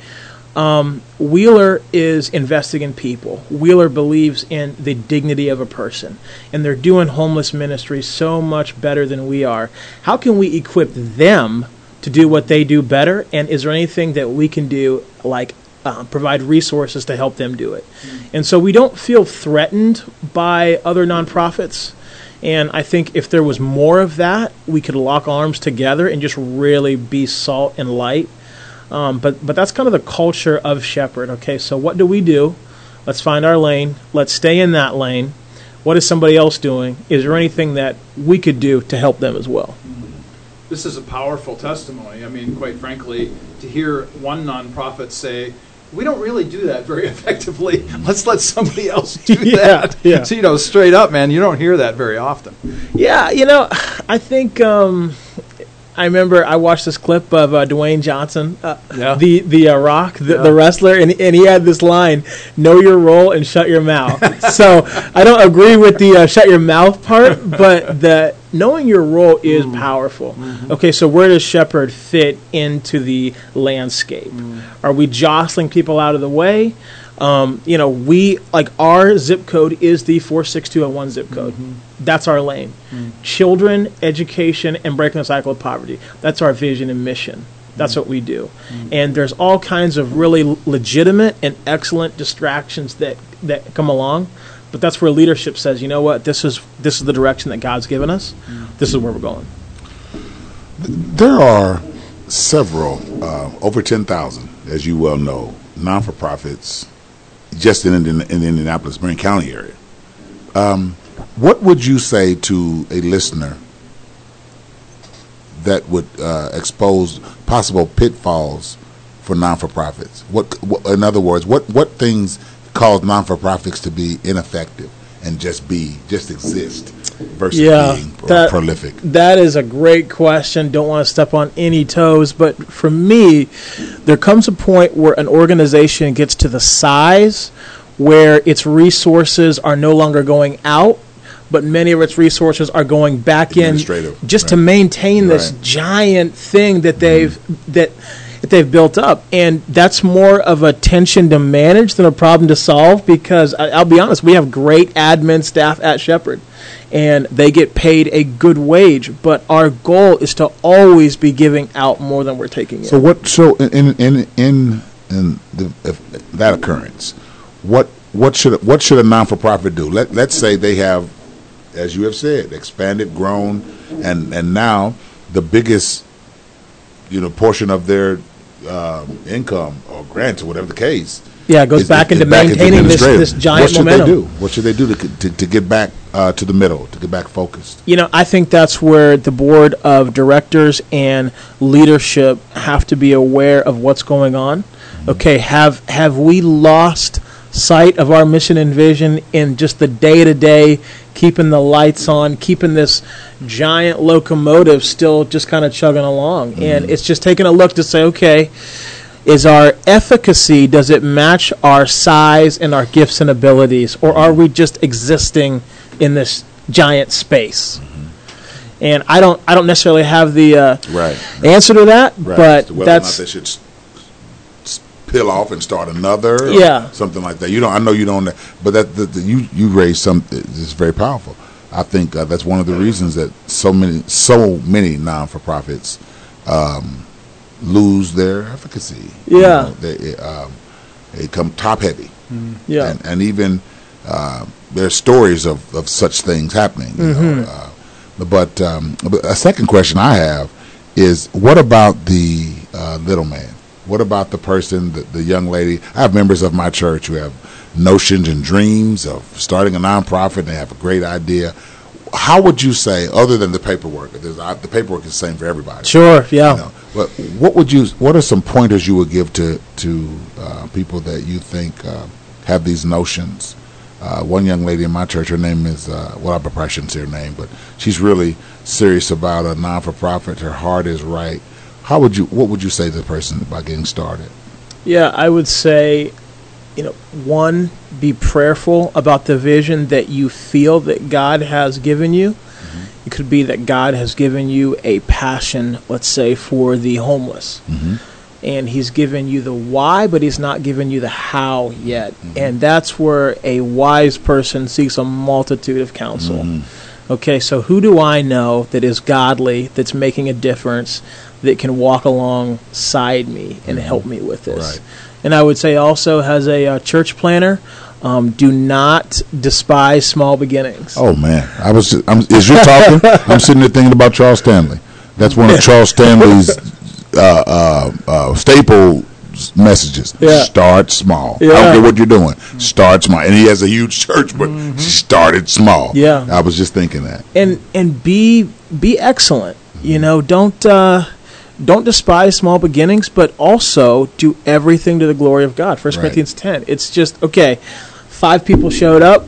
Um, Wheeler is investing in people. Wheeler believes in the dignity of a person, and they're doing homeless ministry so much better than we are. How can we equip them to do what they do better? And is there anything that we can do, like uh, provide resources to help them do it? And so we don't feel threatened by other nonprofits. And I think if there was more of that, we could lock arms together and just really be salt and light. Um, but but that's kind of the culture of Shepherd. Okay, so what do we do? Let's find our lane. Let's stay in that lane. What is somebody else doing? Is there anything that we could do to help them as well? This is a powerful testimony. I mean, quite frankly, to hear one nonprofit say, we don't really do that very effectively. Let's let somebody else do Yeah, that. yeah. So, you know, straight up, man, you don't hear that very often. Yeah, you know, I think um, I remember I watched this clip of uh, Dwayne Johnson, uh, Yeah. the the uh, Rock, the, Yeah. the wrestler, and and he had this line: "Know your role and shut your mouth." so I don't agree with the uh, "shut your mouth" part, but the knowing your role is powerful. Okay, so where does Shepherd fit into the landscape? Are we jostling people out of the way? Um, you know, we like our zip code is the four six two zero one zip code. Mm-hmm. That's our lane. Mm-hmm. Children, education, and breaking the cycle of poverty. That's our vision and mission. That's mm-hmm. what we do. And there's all kinds of really legitimate and excellent distractions that that come along. But that's where leadership says, you know what, this is this is the direction that God's given us. This is where we're going. There are several, uh, over 10,000, as you well know, non for profits just in, Indian, in the Indianapolis, Marion County area. Um, what would you say to a listener that would uh, expose possible pitfalls for non for profits? What, what, in other words, what, what things cause non for profits to be ineffective and just be, just exist versus Yeah, being that- prolific? That is a great question. Don't want to step on any toes, but for me, there comes a point where an organization gets to the size where its resources are no longer going out, but many of its resources are going back in just to maintain this Right. giant thing that they've that that they've built up, and that's more of a tension to manage than a problem to solve. Because I, I'll be honest, we have great admin staff at Shepherd, and they get paid a good wage. But our goal is to always be giving out more than we're taking in. So what? So in in in in the, that occurrence, what what should what should a non for profit do? Let let's say they have, as you have said, expanded, grown, and and now the biggest, you know, portion of their um, income or grants or whatever the case. Yeah, it goes is- back into maintaining this, this giant what should momentum. they do? What should they do to, to, to get back uh, to the middle, to get back focused? You know, I think that's where the board of directors and leadership have to be aware of what's going on. Okay, have have we lost sight of our mission and vision in just the day to day, keeping the lights on, keeping this giant locomotive still just kind of chugging along? And it's just taking a look to say, okay, is our efficacy does it match our size and our gifts and abilities or are we just existing in this giant space and i don't i don't necessarily have the uh, Right. answer to that Right. but Whether or not that's they should peel off and start another, or Yeah. something like that. You don't. I know you don't. But that you you raised some. It's very powerful. I think uh, that's one of the reasons that so many so many non for profits um, lose their efficacy. You Yeah. know, they um, they come top heavy, yeah and, and even uh, there's stories of, of such things happening. You Mm-hmm. know, uh, but, um, but a second question I have is, what about the uh, little man? What about the person, the, the young lady? I have members of my church who have notions and dreams of starting a nonprofit. and They have a great idea. How would you say, other than the paperwork? There's, the paperwork is the same for everybody. sure yeah You know, but what would you? What are some pointers you would give to to uh, people that you think uh, have these notions? Uh, one young lady in my church, her name is uh, well, I probably shouldn't say her name, but she's really serious about a non for profit. Her heart is right. How would you? What would you say to the person about getting started? Yeah, I would say, you know, one, be prayerful about the vision that you feel that God has given you. Mm-hmm. It could be that God has given you a passion, let's say, for the homeless. Mm-hmm. And He's given you the why, but He's not given you the how yet. Mm-hmm. And that's where a wise person seeks a multitude of counsel. Mm-hmm. Okay, so who do I know that is godly, that's making a difference, that can walk alongside me and help me with this? Right. And I would say also, as a uh, church planter, um, do not despise small beginnings. Oh man, I was. I'm, as you're talking, I'm sitting there thinking about Charles Stanley. That's one of Charles Stanley's uh, uh, uh, staple messages. Yeah. Start small. I don't care what you're doing. Start small. And he has a huge church, but started small. Mm-hmm. Yeah. I was just thinking that. and and be be excellent. You know, don't uh, don't despise small beginnings, but also do everything to the glory of God. First Right. Corinthians ten. It's just okay. Five people showed up,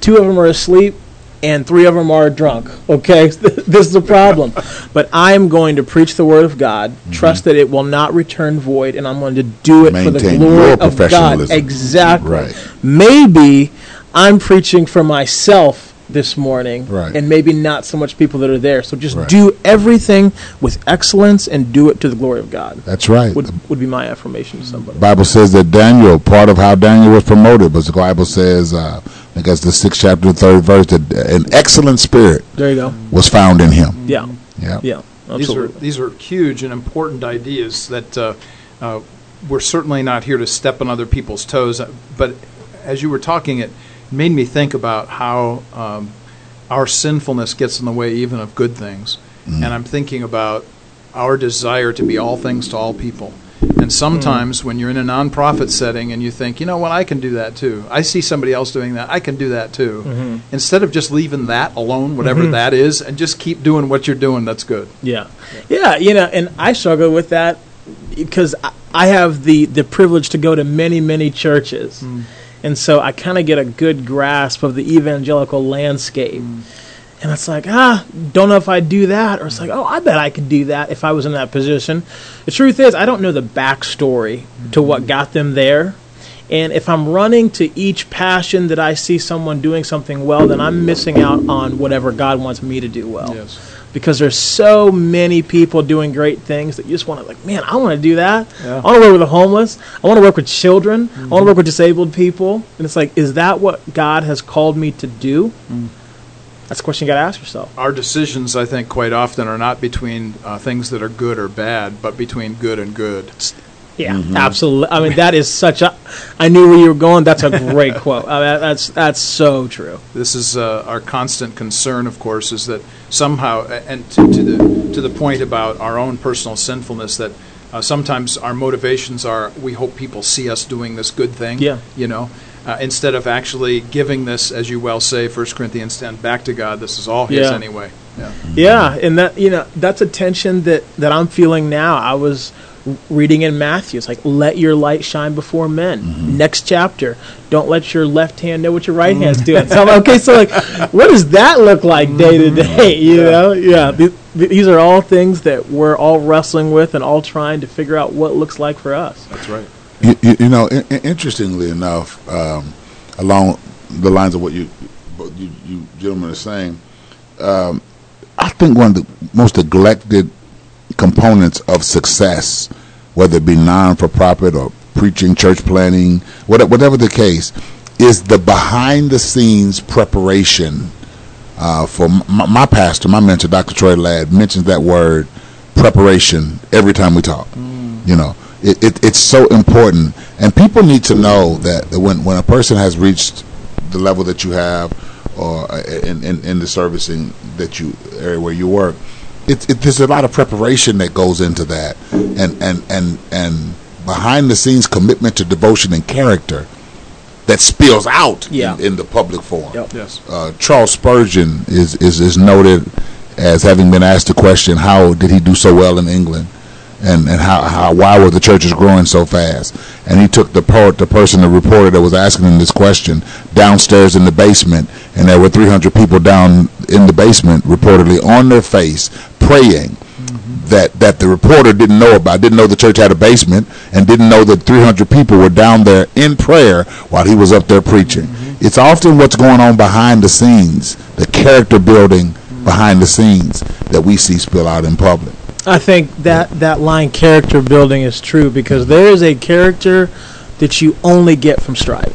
two of them are asleep, and three of them are drunk. Okay, this is the problem. but I am going to preach the word of God. Trust that it will not return void, and I'm going to do it for the glory of God. Exactly. Right. Maybe I'm preaching for myself this morning, Right. and maybe not so much people that are there. So just Right. do everything with excellence and do it to the glory of God. That's right. Would would be my affirmation to somebody. Bible says that Daniel, part of how Daniel was promoted, was the Bible says, uh, I guess the sixth chapter, the third verse, that an excellent spirit There you go. was found in him. Yeah, Yeah. yeah, These are these are huge and important ideas that uh, uh, we're certainly not here to step on other people's toes. uh, But as you were talking, it made me think about how um, our sinfulness gets in the way even of good things, mm-hmm. and I'm thinking about our desire to be all things to all people. And sometimes mm-hmm. when you're in a nonprofit setting and you think, you know what, I can do that too. I see somebody else doing that. I can do that too. Mm-hmm. Instead of just leaving that alone, whatever that is, and just keep doing what you're doing, that's good. Yeah, yeah. You know, and I struggle with that because I- have the the privilege to go to many many churches, mm. And so I kind of get a good grasp of the evangelical landscape. And it's like, ah, don't know if I'd do that. Or it's like, oh, I bet I could do that if I was in that position. The truth is, I don't know the backstory to what got them there. And if I'm running to each passion that I see someone doing something well, then I'm missing out on whatever God wants me to do well Yes. Because there's so many people doing great things that you just want to like man i want to do that. Yeah. i want to work with the homeless. I want to work with children. I want to work with disabled people. And it's like is that what god has called me to do? That's a question you got to ask yourself. Our decisions, I think, quite often are not between uh, things that are good or bad, but between good and good. Yeah, absolutely. I mean, that is such a. I knew where you were going. That's a great quote. I mean, that's that's so true. This is uh, our constant concern, of course, is that somehow, and to, to the to the point about our own personal sinfulness, that uh, sometimes our motivations are we hope people see us doing this good thing. Yeah. You know, uh, instead of actually giving this, as you well say, 1 Corinthians 10, back to God. This is all His Yeah. anyway. Yeah. Yeah, and that you know that's a tension that that I'm feeling now. I was reading in Matthew. It's like let your light shine before men. Next chapter, don't let your left hand know what your right hand's doing. So I'm okay. So like, what does that look like day to day? You know, yeah. th- th- These are all things that we're all wrestling with and all trying to figure out what looks like for us. That's right. You, you, you know, in, in- interestingly enough, um, along the lines of what you, what you, you gentlemen are saying, um, I think one of the most neglected components of success, whether it be non-for-profit or preaching, church planting, whatever, whatever the case, is the behind-the-scenes preparation. Uh, for my, my pastor, my mentor, Dr. Troy Ladd, mentions that word preparation every time we talk. You know, it, it, it's so important, and people need to know that, that when when a person has reached the level that you have, or uh, in, in, in the servicing that you area where you work, it, it, there's a lot of preparation that goes into that, and and and and behind the scenes commitment to devotion and character that spills out Yeah. in, in the public forum. Yep. Yes. Uh, Charles Spurgeon is, is is noted as having been asked the question, how did he do so well in England? And, and how, how why were the churches growing so fast? And he took the poet, the person, the reporter that was asking him this question downstairs in the basement, and there were 300 people down in the basement, reportedly on their face, praying that that the reporter didn't know about, didn't know the church had a basement, and didn't know that 300 people were down there in prayer while he was up there preaching. It's often what's going on behind the scenes, the character building behind the scenes that we see spill out in public. I think that that line character building is true because there is a character that you only get from striving.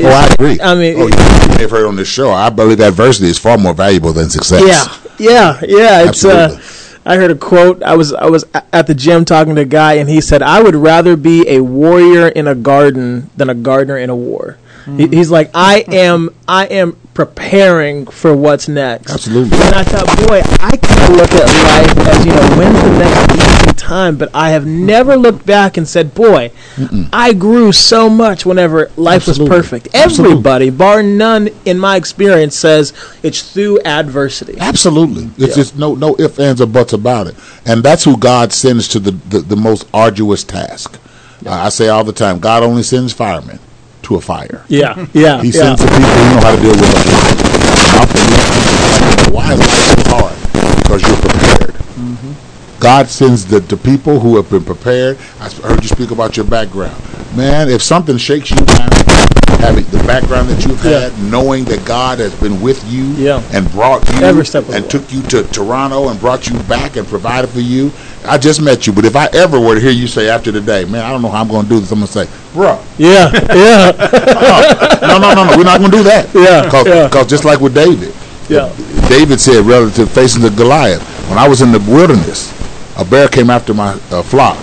Oh, I agree. I mean, oh, you may have heard on this show. I believe adversity is far more valuable than success. Yeah, yeah, yeah. It's uh, Absolutely. I heard a quote. I was I was at the gym talking to a guy, and he said, "I would rather be a warrior in a garden than a gardener in a war." He, he's like, "I am I am preparing for what's next." Absolutely. And I thought, boy, I kind of look at life as you know, when's the next easy time? But I have never looked back and said, boy, I grew so much whenever life Absolutely. was perfect. Absolutely. Everybody, bar none, in my experience, says it's through adversity. Absolutely. It's just no no ifs, ands, or buts about it. And that's who God sends to the, the, the most arduous task. Uh, I say all the time, God only sends firemen to a fire. Yeah, yeah, He yeah. sends the people who know how to deal with a fire. And often we- Why is life so hard? Because you're prepared. Mm-hmm. God sends the, the people who have been prepared. I heard you speak about your background. Man, if something shakes you down, having the background that you've Yeah. had, knowing that God has been with you Yeah. and brought you Every step and took you to Toronto and brought you back and provided for you. I just met you, but if I ever were to hear you say after today, man, I don't know how I'm going to do this, I'm going to say, bro. yeah, yeah, no, no, no, no, we're not going to do that. Yeah, Because yeah. just like with David, yeah. David said relative facing the Goliath, when I was in the wilderness, a bear came after my uh, flock.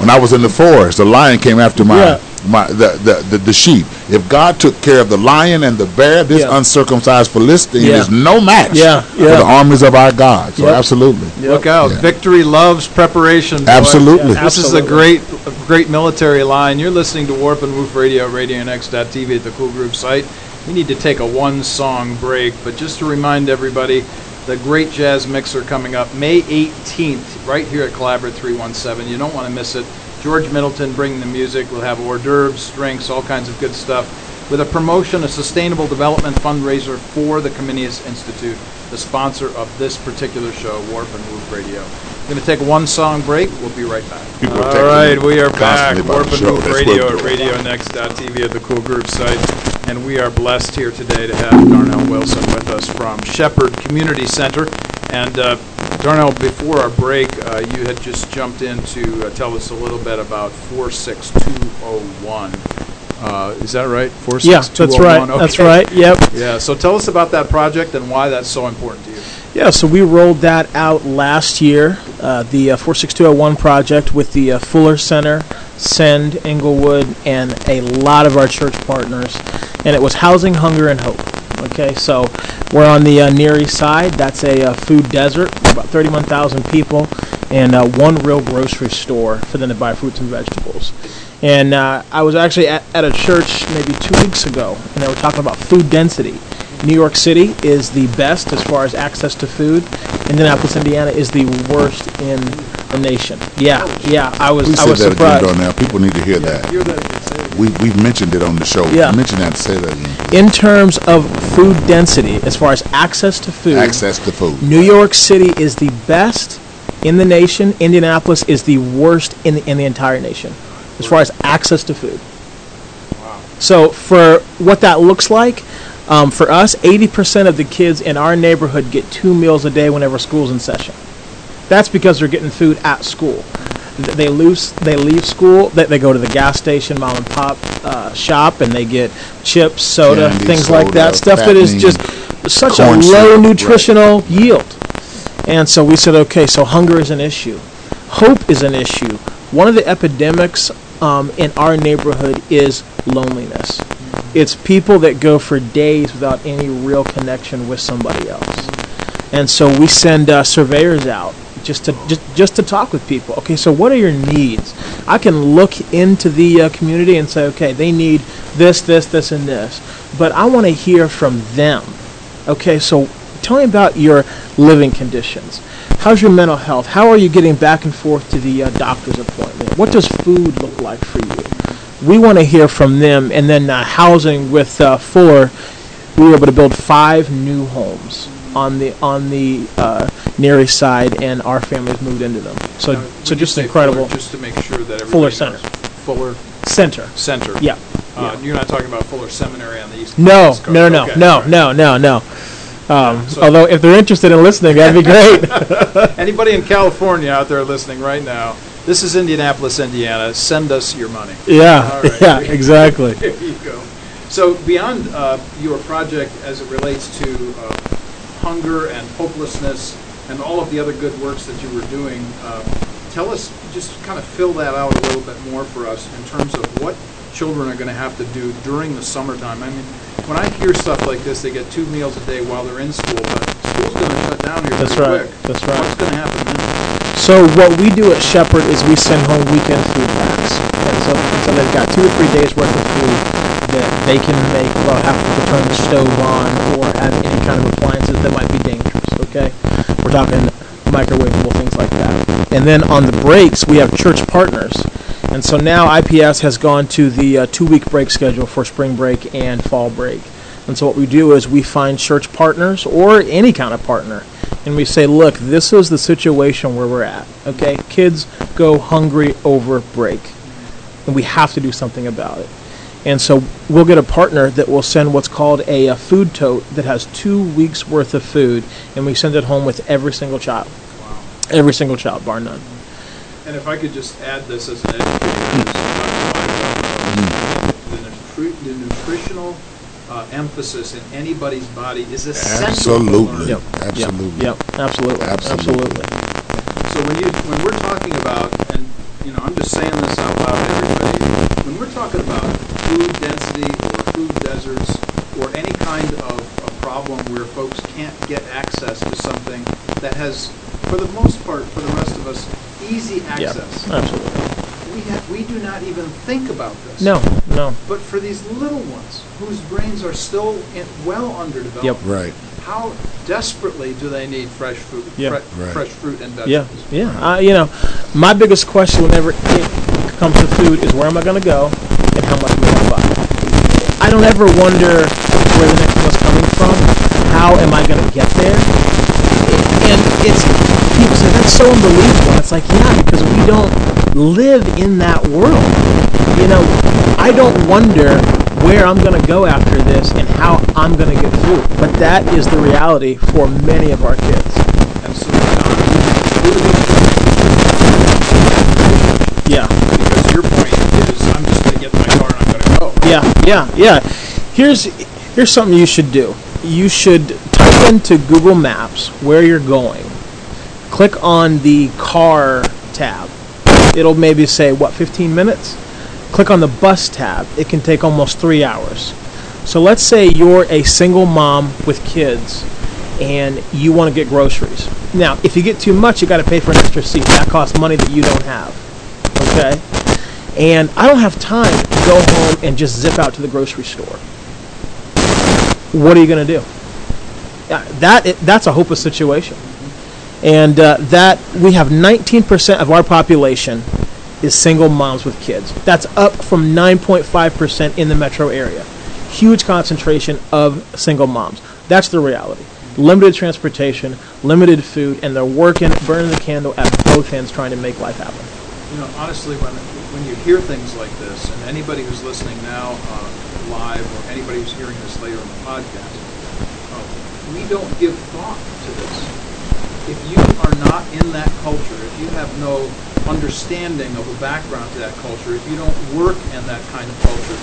When I was in the forest, a lion came after my Yeah. my the, the, the, the sheep. If God took care of the lion and the bear, this Yeah. uncircumcised Philistine Yeah. is no match Yeah, for yeah. the armies of our God. So Yep. absolutely. Look out! Yeah. Victory loves preparation. boy. Absolutely. Yeah, This is a great, a great military line. You're listening to Warp and Woof Radio, RadioNext.tv at the Cool Groove site. We need to take a one-song break, but just to remind everybody, the great jazz mixer coming up May 18th, right here at Collaborate 317. You don't want to miss it. George Middleton bringing the music. We'll have hors d'oeuvres, drinks, all kinds of good stuff. With a promotion, a sustainable development fundraiser for the Comenius Institute, the sponsor of this particular show, Warp and Woof Radio. We're going to take one-song break. We'll be right back. People are All texting right, me we are back. Warp and show. Woof That's Radio at. RadioNext.tv at the Cool Groove site. And we are blessed here today to have Darnell Wilson with us from Shepherd Community Center. And uh, Darnell, before our break, uh, you had just jumped in to uh, tell us a little bit about 46201. Uh, is that right? 46201? Yeah, that's right. 46201? That's right. Yep. Yeah, so tell us about that project and why that's so important to you. Yeah, so we rolled that out last year, uh, the uh, 46201 project with the uh, Fuller Center Send, Englewood, and a lot of our church partners. And it was Housing, Hunger, and Hope. Okay, so we're on the uh, Near East Side. That's a uh, food desert, about 31,000 people, and uh, one real grocery store for them to buy fruits and vegetables. And uh, I was actually at, at a church maybe two weeks ago, and they were talking about food density. New York City is the best as far as access to food. Indianapolis, Indiana is the worst in the nation. Yeah, yeah. I was We I said was that surprised. again, Darnell. People need to hear that. Hear that again. Say it again. We we've mentioned it on the show. Yeah. Mention that. Say that again. In terms of food density, as far as access to food, Access to food. New York City is the best in the nation. Indianapolis is the worst in the, in the entire nation, as far as access to food. Wow. So for what that looks like, um, for us, 80% of the kids in our neighborhood get two meals a day whenever school's in session. That's because they're getting food at school. Th- They lose, they leave school, they, they go to the gas station, mom and pop uh, shop, and they get chips, soda, Candy, things like that. Stuff that is just such a low syrup, right. nutritional yield. And so we said, okay, so hunger is an issue. Hope is an issue. One of the epidemics um, in our neighborhood is loneliness. It's people that go for days without any real connection with somebody else. And so we send uh, surveyors out just to just, just to talk with people. Okay, so what are your needs? I can look into the uh, community and say, okay, they need this, this, this, and this. But I want to hear from them. Okay, so tell me about your living conditions. How's your mental health? How are you getting back and forth to the uh, doctor's appointment? What does food look like for you? We want to hear from them. And then uh, housing with uh, Fuller, we were able to build five new homes on the on the uh, Near East side, and our families moved into them. So, Now, so just say incredible. Fuller, just to make sure that Fuller. Center. Fuller Center. Center. Yeah. Uh. You're not talking about Fuller Seminary on the east. No, East Coast. no, no, Okay, no, all right. no, no, no. Um, so- although, if they're interested in listening, that'd be great. Anybody in California out there listening right now, this is Indianapolis, Indiana. Send us your money. yeah, All right. yeah, exactly. There you go. So beyond uh, your project as it relates to uh, hunger and hopelessness and all of the other good works that you were doing, uh, tell us, just kind of fill that out a little bit more for us in terms of what children are going to have to do during the summertime. I mean, when I hear stuff like this, they get two meals a day while they're in school, but school's going to shut down here That's right. quick. That's right. What's going to happen then? So what we do at Shepherd is we send home weekend food packs, and so, and so they've got two or three days worth of food that they can make without having to turn the stove on or have any kind of appliances that might be dangerous. Okay, we're talking microwavable things like that. And then on the breaks, we have church partners, and so now IPS has gone to the uh, two-week break schedule for spring break and fall break. And so what we do is we find church partners or any kind of partner, and we say, look, this is the situation where we're at. Okay, kids go hungry over break, and we have to do something about it. And so we'll get a partner that will send what's called a, a food tote that has two weeks worth of food, and we send it home with every single child, Wow. every single child, bar none. And if I could just add this as an educator, the, nutri- the nutritional uh, emphasis in anybody's body is essential. Absolutely. Yep. Absolutely. Yep, absolutely, Absolutely. absolutely. So when you when we're talking about, and you know, I'm just saying this out loud to everybody, when we're talking about food density or food deserts or any kind of a problem where folks can't get access to something that has, for the most part, for the rest of us, easy access. Yeah, access. absolutely. We have, we do not even think about this. No, no. But for these little ones whose brains are still in, well underdeveloped, Yep. Right. how desperately do they need fresh food, Yeah. fre- Right. fresh fruit and Yeah, vegetables? yeah. Uh, you know, my biggest question whenever it comes to food is where am I going to go and how much will I buy? I don't ever wonder where the next meal's coming from. How am I going to get there? And it's people say that's so unbelievable. It's like yeah, because we don't live in that world. You know, I don't wonder where I'm going to go after this and how I'm going to get food. But that is the reality for many of our kids. Absolutely not. Yeah. Because your point is, I'm just going to get in my car and I'm going to go. Yeah, yeah, yeah. Here's here's something you should do. You should type into Google Maps where you're going. Click on the car tab. It'll maybe say what 15 minutes. Click on the bus tab. It can take almost three hours. So let's say you're a single mom with kids and you want to get groceries. Now, if you get too much, you got to pay for an extra seat. That costs money that you don't have. Okay? And I don't have time to go home and just zip out to the grocery store. What are you going to do? That that's a hopeless situation. And uh, that we have 19% of our population is single moms with kids. That's up from 9.5% in the metro area. Huge concentration of single moms. That's the reality. Limited transportation, limited food, and they're working, burning the candle at both ends trying to make life happen. You know, honestly, when when you hear things like this, and anybody who's listening now uh, live, or anybody who's hearing this later in the podcast, uh, we don't give thought to this. If you are not in that culture, if you have no understanding of a background to that culture, if you don't work in that kind of culture,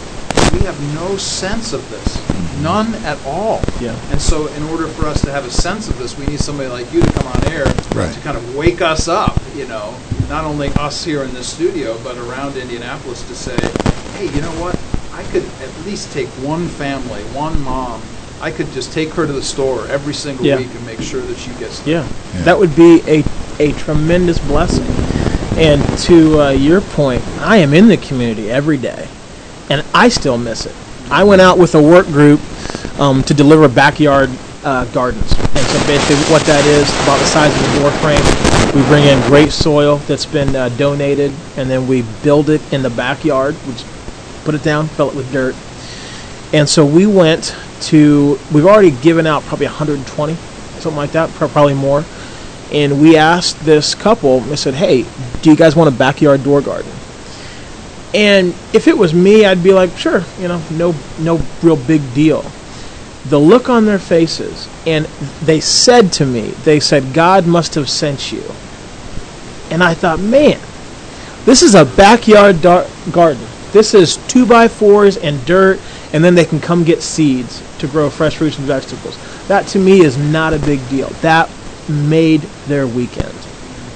we have no sense of this. None at all. Yeah. And so, in order for us to have a sense of this, we need somebody like you to come on air Right. to kind of wake us up, you know, not only us here in this studio, but around Indianapolis to say, hey, you know what? I could at least take one family, one mom. I could just take her to the store every single Yeah. week and make sure that she gets Yeah, Yeah. that would be a, a tremendous blessing. And to uh, your point, I am in the community every day, and I still miss it. I went out with a work group um, to deliver backyard uh, gardens. And so basically, what that is, about the size of a door frame, we bring in great soil that's been uh, donated, and then we build it in the backyard. We just put it down, fill it with dirt. And so we went to, we've already given out probably 120, something like that, probably more. And we asked this couple, I said, hey, do you guys want a backyard door garden? And if it was me, I'd be like, sure, you know, no, no real big deal. The look on their faces, and they said to me, they said, God must have sent you. And I thought, man, this is a backyard dar- garden. This is two by fours and dirt, and then they can come get seeds to grow fresh fruits and vegetables. That to me is not a big deal. That made their weekend.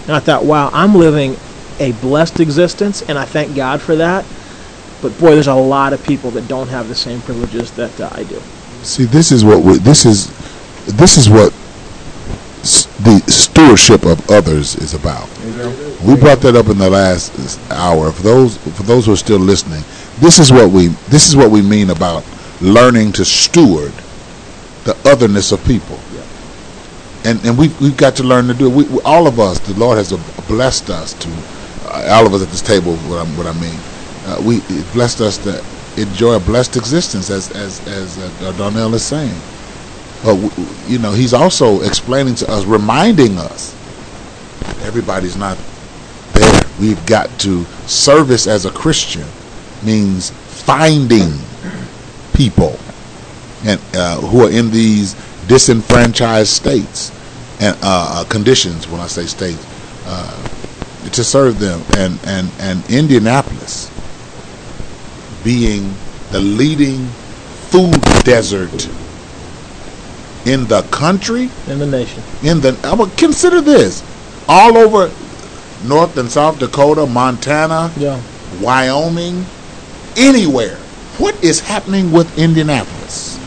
And I thought, wow, I'm living a blessed existence, and I thank God for that. But boy, there's a lot of people that don't have the same privileges that uh, I do. See, this is what we, this is this is what s- the stewardship of others is about. We brought that up in the last hour. For those for those who are still listening, this is what we this is what we mean about learning to steward the otherness of people. And and we we've got to learn to do it. We, we, all of us, the Lord has blessed us to uh, all of us at this table. What, I'm, what I mean, uh, we blessed us to enjoy a blessed existence, as as as uh, Darnell is saying. But you know, he's also explaining to us, reminding us, everybody's not there. We've got to service as a Christian means finding people and uh, who are in these disenfranchised states and uh, uh, conditions. When I say states, uh, to serve them, and and and Indianapolis being the leading food desert in the country In the nation. in the I would consider this all over North and South Dakota, Montana, Yeah. Wyoming, anywhere. What is happening with Indianapolis?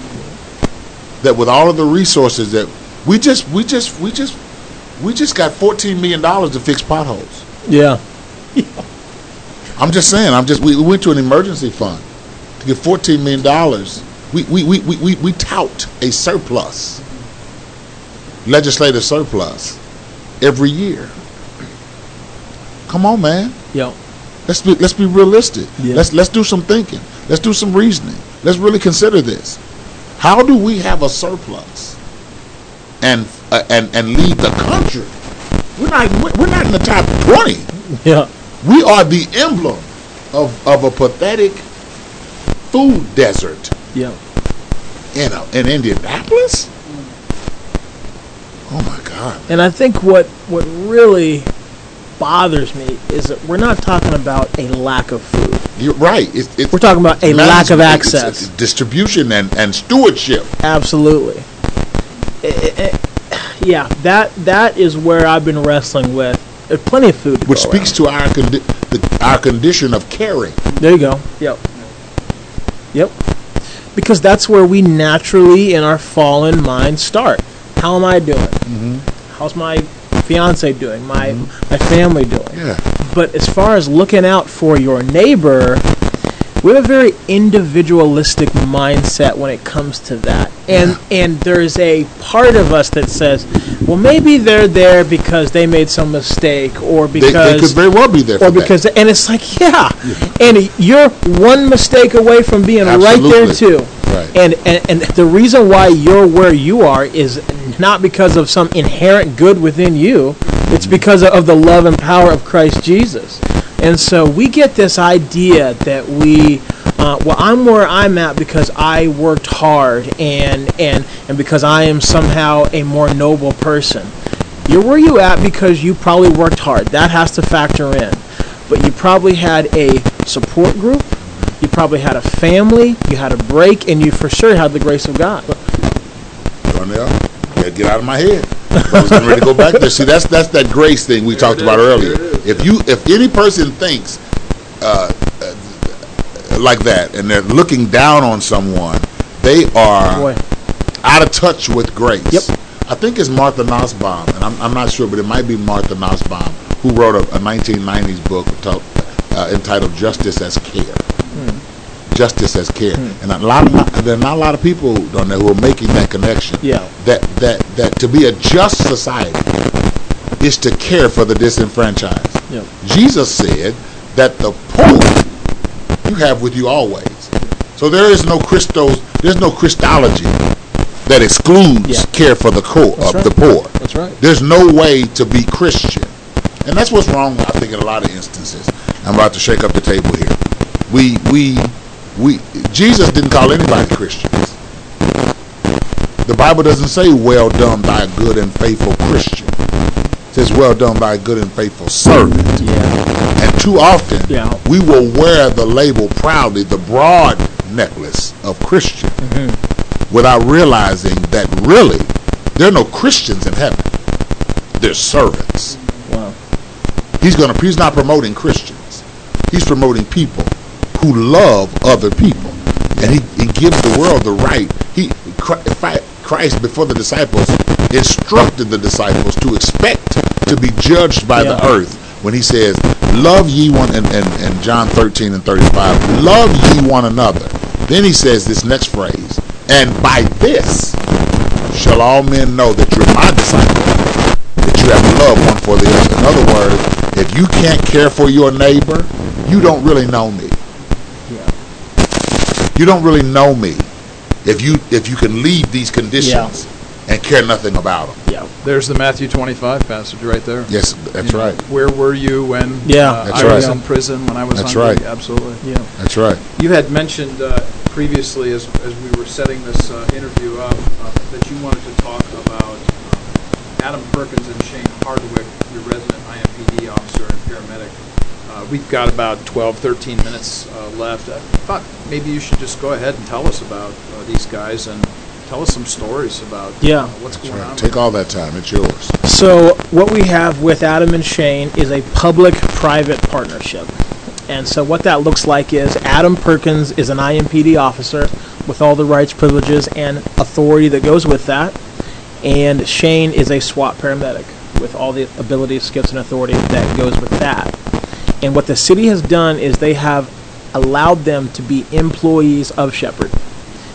That with all of the resources that we just we just we just we just got 14 million dollars to fix potholes. Yeah. I'm just saying, I'm just we, we went to an emergency fund to get 14 million dollars. We we, we, we, we we tout a surplus. Legislative surplus every year. Come on, man. Yeah. Let's be let's be realistic. Yeah. Let's let's do some thinking. Let's do some reasoning. Let's really consider this. How do we have a surplus and uh, and and lead the country? We're not we're not in the top twenty. Yeah. We are the emblem of of a pathetic food desert Yeah. in a, in Indianapolis. Oh my God! And I think what what really bothers me is that we're not talking about a lack of food. You're right. It's, it's We're talking about a lack of access. distribution, and and stewardship. Absolutely. Eh, eh, eh, yeah, that that is where I've been wrestling with There's plenty of food. To which speaks to our condi- the, our condition of caring. There you go. Yep. Yep. Because that's where we naturally, in our fallen mind, start. How am I doing? Mm-hmm. How's my fiance doing? My mm-hmm. my family doing? Yeah, But as far as looking out for your neighbor, we have a very individualistic mindset when it comes to that. And and there's a part of us that says, well, maybe they're there because they made some mistake, or because they could very well be there for or that. because and it's like yeah, and you're one mistake away from being right there Absolutely. too. Right. And, and and the reason why you're where you are is not because of some inherent good within you. It's because of the love and power of Christ Jesus. And so we get this idea that we uh, well, I'm where I'm at because I worked hard and and and because I am somehow a more noble person. You're where you at because you probably worked hard. That has to factor in. But you probably had a support group. You probably had a family. You had a break, and you for sure had the grace of God. Yeah, get out of my head. I was getting ready to go back there. See, that's that's that grace thing we talked about earlier. If you, if any person thinks uh, uh, like that, and they're looking down on someone, they are out of touch with grace. Yep. I think it's Martha Nussbaum, and I'm, I'm not sure, but it might be Martha Nussbaum who wrote a, a 1990s book uh, entitled "Justice as Care." Justice as care, hmm. and a lot of not, there are not a lot of people on there who are making that connection. Yeah. That that that to be a just society is to care for the disenfranchised. Yep. Jesus said that the poor you have with you always. So there is no Christos, there's no Christology that excludes Yeah. care for the core That's uh, of right. the poor. That's right. There's no way to be Christian. And that's what's wrong, I think, in a lot of instances. I'm about to shake up the table here. We we we Jesus didn't call anybody Christians. The Bible doesn't say well done by a good and faithful Christian. It says well done by a good and faithful servant. yeah, And too often, Yeah. we will wear the label proudly, the broad necklace of Christian, mm-hmm. without realizing that really there are no Christians in heaven. They're servants. wow, He's gonna. He's not promoting Christians. He's promoting people who love other people, and he, he gives the world the right. He Christ before the disciples instructed the disciples to expect to be judged by the earth when he says, "Love ye one," and in, in John thirteen and thirty-five, "Love ye one another." Then he says this next phrase, "And by this shall all men know that you're my disciple, that you have love one for the other. In other words, if you can't care for your neighbor, you don't really know me. Yeah, You don't really know me if you if you can leave these conditions and care nothing about them. yeah, There's the Matthew 25 passage right there. Yes, that's You know, right. Where were you when Yeah. uh, That's I was in prison, when I was That's hungry? right. Absolutely. yeah. That's right. You had mentioned uh, previously, as, as we were setting this uh, interview up, uh, that you wanted to talk about uh, Adam Perkins and Shane Hardwick, your resident IMPD officer and paramedic. Uh, we've got about 12, 13 minutes uh, left. I thought maybe you should just go ahead and tell us about uh, these guys and tell us some stories about Yeah. uh, what's That's going on. Take all that time. It's yours. So what we have with Adam and Shane is a public-private partnership. And so what that looks like is Adam Perkins is an IMPD officer with all the rights, privileges, and authority that goes with that. And Shane is a SWAT paramedic with all the abilities, skills, and authority that goes with that. And what the city has done is they have allowed them to be employees of Shepherd.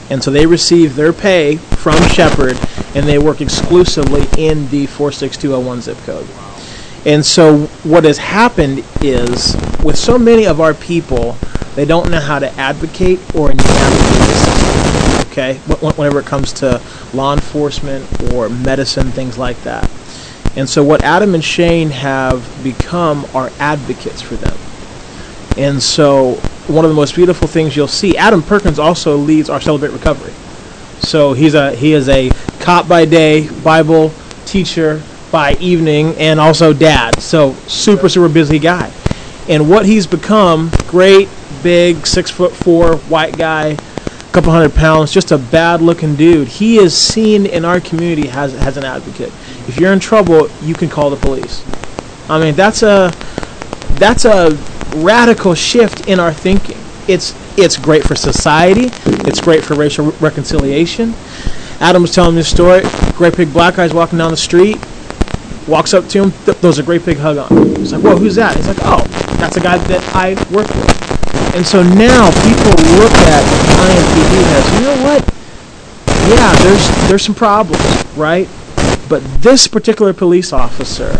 And so they receive their pay from Shepherd and they work exclusively in the 46201 zip code. And so what has happened is with so many of our people, they don't know how to advocate or navigate the system. Okay? Wh- wh- Whenever it comes to law enforcement or medicine, things like that. And so what Adam and Shane have become are advocates for them. And so one of the most beautiful things you'll see, Adam Perkins also leads our Celebrate Recovery. So he's a he is a cop by day, Bible teacher by evening, and also dad. So super super busy guy. And what he's become, great, big, six foot four, white guy, couple hundred pounds, just a bad looking dude. He is seen in our community as, as an advocate. If you're in trouble, you can call the police. I mean, that's a that's a radical shift in our thinking. It's it's great for society. It's great for racial reconciliation. Adam was telling me a story. Great big black guy's walking down the street. Walks up to him, th- throws a great big hug on him. He's like, "Whoa, who's that?" He's like, "Oh, that's a guy that I work with." And so now people look at IMPD as, you know what? Yeah, there's there's some problems, right? But this particular police officer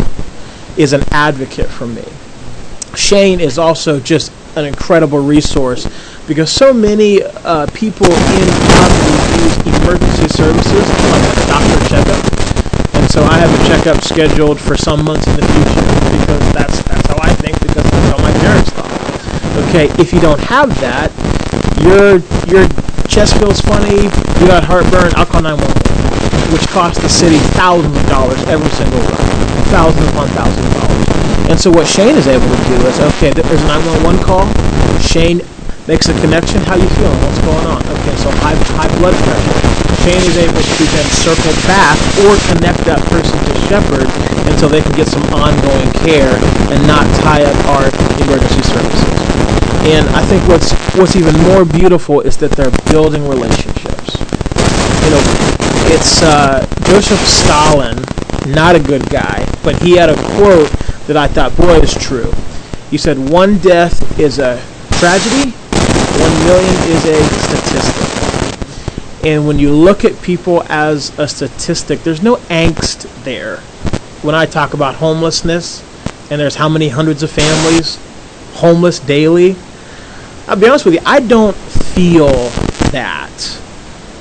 is an advocate for me. Shane is also just an incredible resource because so many uh, people in poverty use emergency services like a doctor checkup, and so I have a checkup scheduled for some months in the future because that's that's how I think because that's how my parents thought. Okay, if you don't have that, your your chest feels funny, you got heartburn, I'll call 911, which costs the city thousands of dollars every single run, thousands upon thousands of dollars. And so what Shane is able to do is, okay, there's a 911 call. Shane makes a connection. How you feeling? What's going on? Okay, so high high blood pressure. Shane is able to then circle back or connect that person to Shepherd until they can get some ongoing care and not tie up our emergency services. And I think what's what's even more beautiful is that they're building relationships. You know, it's uh, Joseph Stalin, not a good guy, but he had a quote that I thought, boy, is true. He said, "One death is a tragedy, one million is a statistic." And when you look at people as a statistic, there's no angst there. When I talk about homelessness, and there's how many hundreds of families homeless daily, I'll be honest with you, I don't feel that.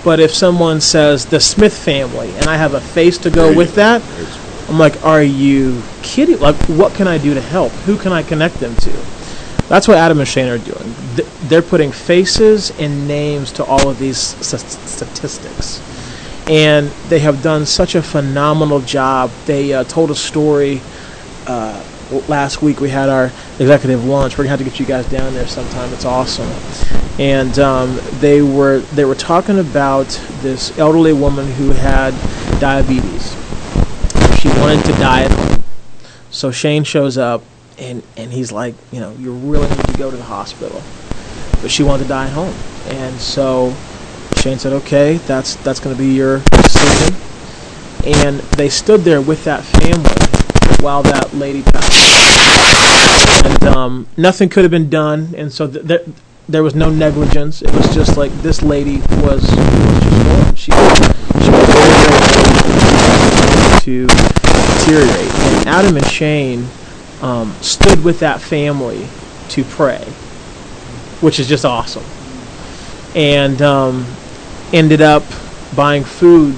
But if someone says the Smith family and I have a face to go with that, I'm like, are you kidding? Like, what can I do to help? Who can I connect them to? That's what Adam and Shane are doing. They're putting faces and names to all of these s- statistics. And they have done such a phenomenal job. They uh, told a story uh, last week. We had our executive lunch. We're gonna have to get you guys down there sometime. It's awesome. And um, they were they were talking about this elderly woman who had diabetes. She wanted to die. So Shane shows up and, and he's like, you know, you really need to go to the hospital. But she wanted to die at home. And so Shane said, okay, that's that's to be your decision. And they stood there with that family while that lady passed. And um, nothing could have been done. And so th- there, there was no negligence. It was just like this lady was, was. She, she was very, very to deteriorate. And Adam and Shane um, stood with that family to pray, which is just awesome. And um, ended up buying food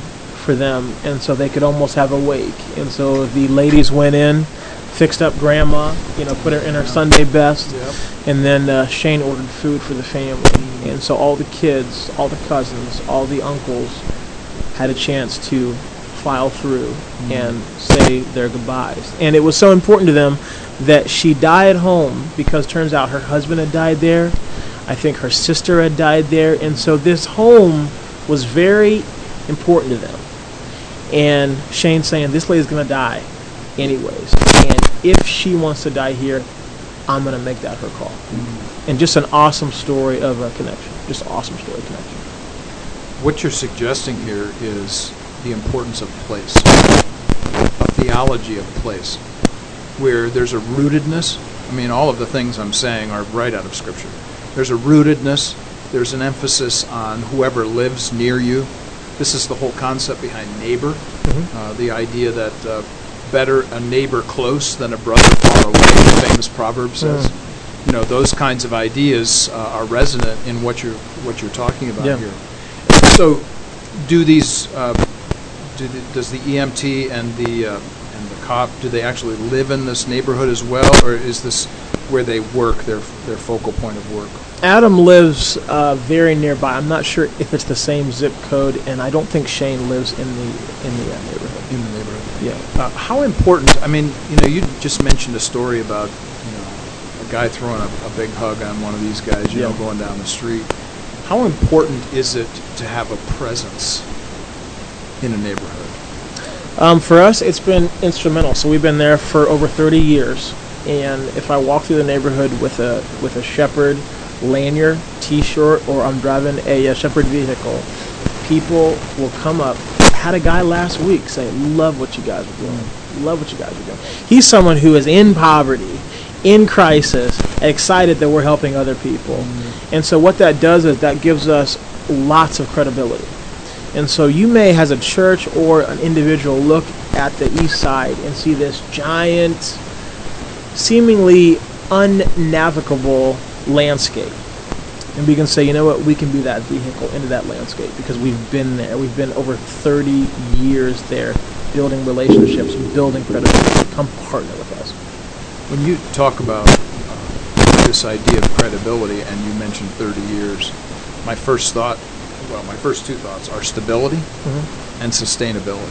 for them, and so they could almost have a wake. And so the ladies went in, fixed up grandma, you know, put her in her Sunday best, and then uh, Shane ordered food for the family. And so all the kids, all the cousins, all the uncles had a chance to file through and say their goodbyes. And it was so important to them that she died home because turns out her husband had died there. I think her sister had died there. And so this home was very important to them. And Shane saying, This lady's going to die anyways. And if she wants to die here, I'm going to make that her call. Mm-hmm. And just an awesome story of a connection. Just awesome story of connection. What you're suggesting here is the importance of place, a theology of place, where there's a rootedness. I mean, all of the things I'm saying are right out of Scripture. There's a rootedness, there's an emphasis on whoever lives near you. This is the whole concept behind neighbor, uh, the idea that uh, better a neighbor close than a brother far away, the famous proverb says. You know, those kinds of ideas uh, are resonant in what you're what you're talking about Yeah. here. So, do these uh, do the, does the EMT and the uh, and the cop do they actually live in this neighborhood as well, or is this where they work their their focal point of work? Adam lives uh, very nearby. I'm not sure if it's the same zip code, and I don't think Shane lives in the in the uh, neighborhood. In the neighborhood. Yeah. Uh, how important? I mean, you know, you just mentioned a story about you know a guy throwing a, a big hug on one of these guys, you know, going down the street. How important is it to have a presence in a neighborhood? Um, for us, it's been instrumental. So we've been there for over 30 years, and if I walk through the neighborhood with a with a Shepherd lanyard, T-shirt, or I'm driving a, a Shepherd vehicle, people will come up. Had a guy last week say, "Love what you guys are doing. Love what you guys are doing." He's someone who is in poverty, in crisis, excited that we're helping other people, mm-hmm. and so what that does is that gives us lots of credibility. And so you may, as a church or an individual, look at the east side and see this giant, seemingly unnavigable landscape. And we can say, you know what, we can be that vehicle into that landscape because we've been there. We've been over 30 years there, building relationships, building credibility. Come partner with us. When you talk about uh, this idea of credibility, and you mentioned 30 years, my first thought, well, my first two thoughts are stability and sustainability.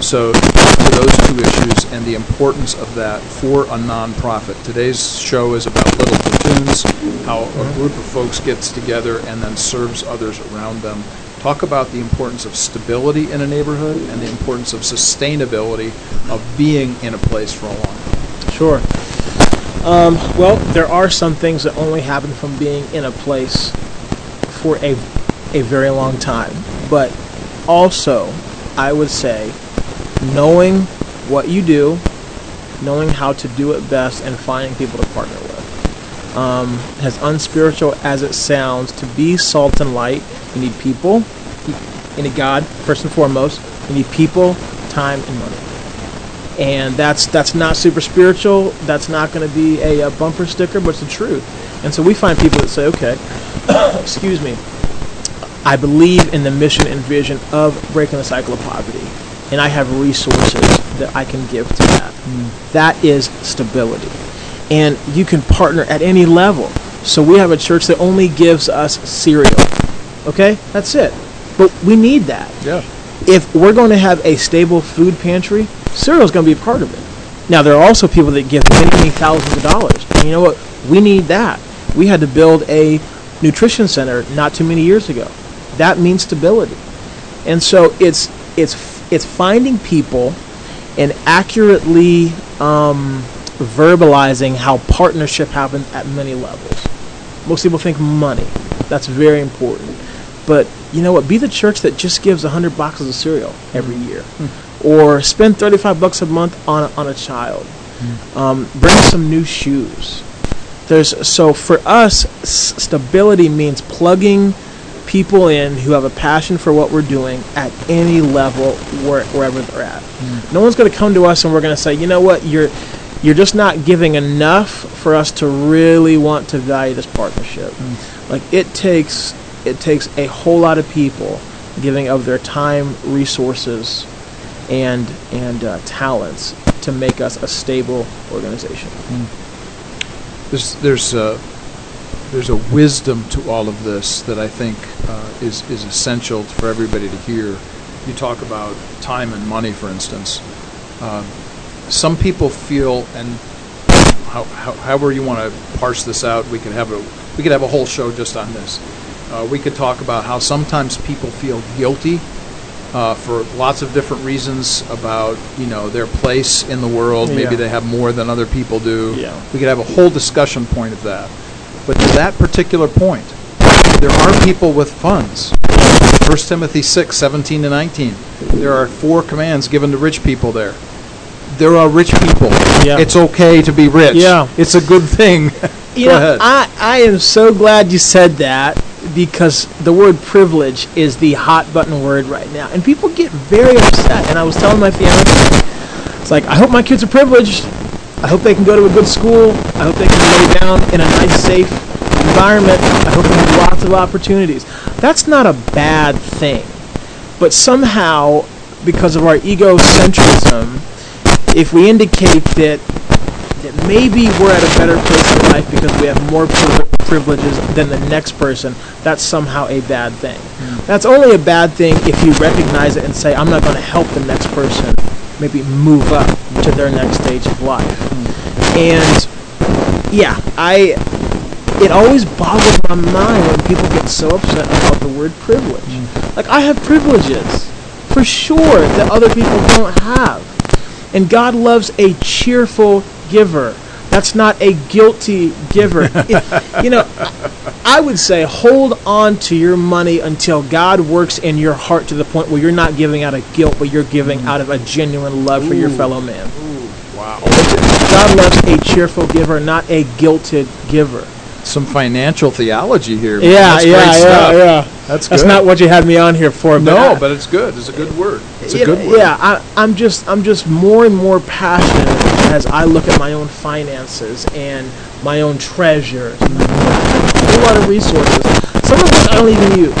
So, to those two issues and the importance of that for a nonprofit. Today's show is about little platoons, how a group of folks gets together and then serves others around them. Talk about the importance of stability in a neighborhood and the importance of sustainability of being in a place for a long time. Sure. Um, well, there are some things that only happen from being in a place for a, a very long time. But also, I would say, knowing what you do, knowing how to do it best, and finding people to partner with. Um, as unspiritual as it sounds, to be salt and light, you need people, you need God, first and foremost. You need people, time, and money and that's that's not super spiritual. That's not going to be a, a bumper sticker, but it's the truth. And so we find people that say, okay, excuse me, I believe in the mission and vision of breaking the cycle of poverty, and I have resources that I can give to that. Mm. That is stability, and you can partner at any level. So we have a church that only gives us cereal. Okay, that's it. But we need that Yeah. if we're going to have a stable food pantry, cereal is going to be a part of it. Now, there are also people that give many, many thousands of dollars. And you know what? We need that. We had to build a nutrition center not too many years ago. That means stability. And so it's it's it's finding people and accurately um, verbalizing how partnership happens at many levels. Most people think money. That's very important. But you know what? Be the church that just gives 100 boxes of cereal every year. Or spend 35 bucks a month on a, on a child. Um, bring some new shoes. There's so for us, s- stability means plugging people in who have a passion for what we're doing at any level where, wherever they're at. Hmm. No one's going to come to us and we're going to say, you know what, you're you're just not giving enough for us to really want to value this partnership. Hmm. Like it takes it takes a whole lot of people giving of their time, resources, and and uh, talents to make us a stable organization. Hmm. There's there's a there's a wisdom to all of this that I think uh, is is essential for everybody to hear. You talk about time and money, for instance. Um, some people feel, and how, how, however you want to parse this out, we could have a we could have a whole show just on this. Uh, we could talk about how sometimes people feel guilty uh, for lots of different reasons about you know their place in the world. Maybe Yeah. they have more than other people do. Yeah. We could have a whole discussion point of that. But to that particular point, there are people with funds. 1 Timothy 6, 17 to 19. There are four commands given to rich people there. There are rich people. Yeah. It's okay to be rich. Yeah. It's a good thing. You Go know, ahead. I, I am so glad you said that because the word privilege is the hot button word right now. And people get very upset. And I was telling my fiance, it's like, I hope my kids are privileged. I hope they can go to a good school. I hope they can lay down in a nice, safe environment. I hope they have lots of opportunities. That's not a bad thing. But somehow, because of our egocentrism, if we indicate that that maybe we're at a better place in life because we have more priv- privileges than the next person, that's somehow a bad thing. Hmm. That's only a bad thing if you recognize it and say, I'm not going to help the next person maybe move up to their next stage of life. And yeah, I it always boggles my mind when people get so upset about the word privilege. Like I have privileges. for sure that other people don't have. And God loves a cheerful giver. That's not a guilty giver. If- you know, I would say hold on to your money until God works in your heart to the point where you're not giving out of guilt, but you're giving mm. out of a genuine love for your fellow man. Wow. God loves a cheerful giver, not a guilted giver. Some financial theology here. Yeah, That's yeah, great yeah, stuff. yeah. That's That's good. not what you had me on here for. But No, I- but it's good. It's a good word. It's a good know, word. Yeah, I, I'm just I'm just more and more passionate as I look at my own finances and my own treasures. And I have a lot of resources, some of which I don't even use.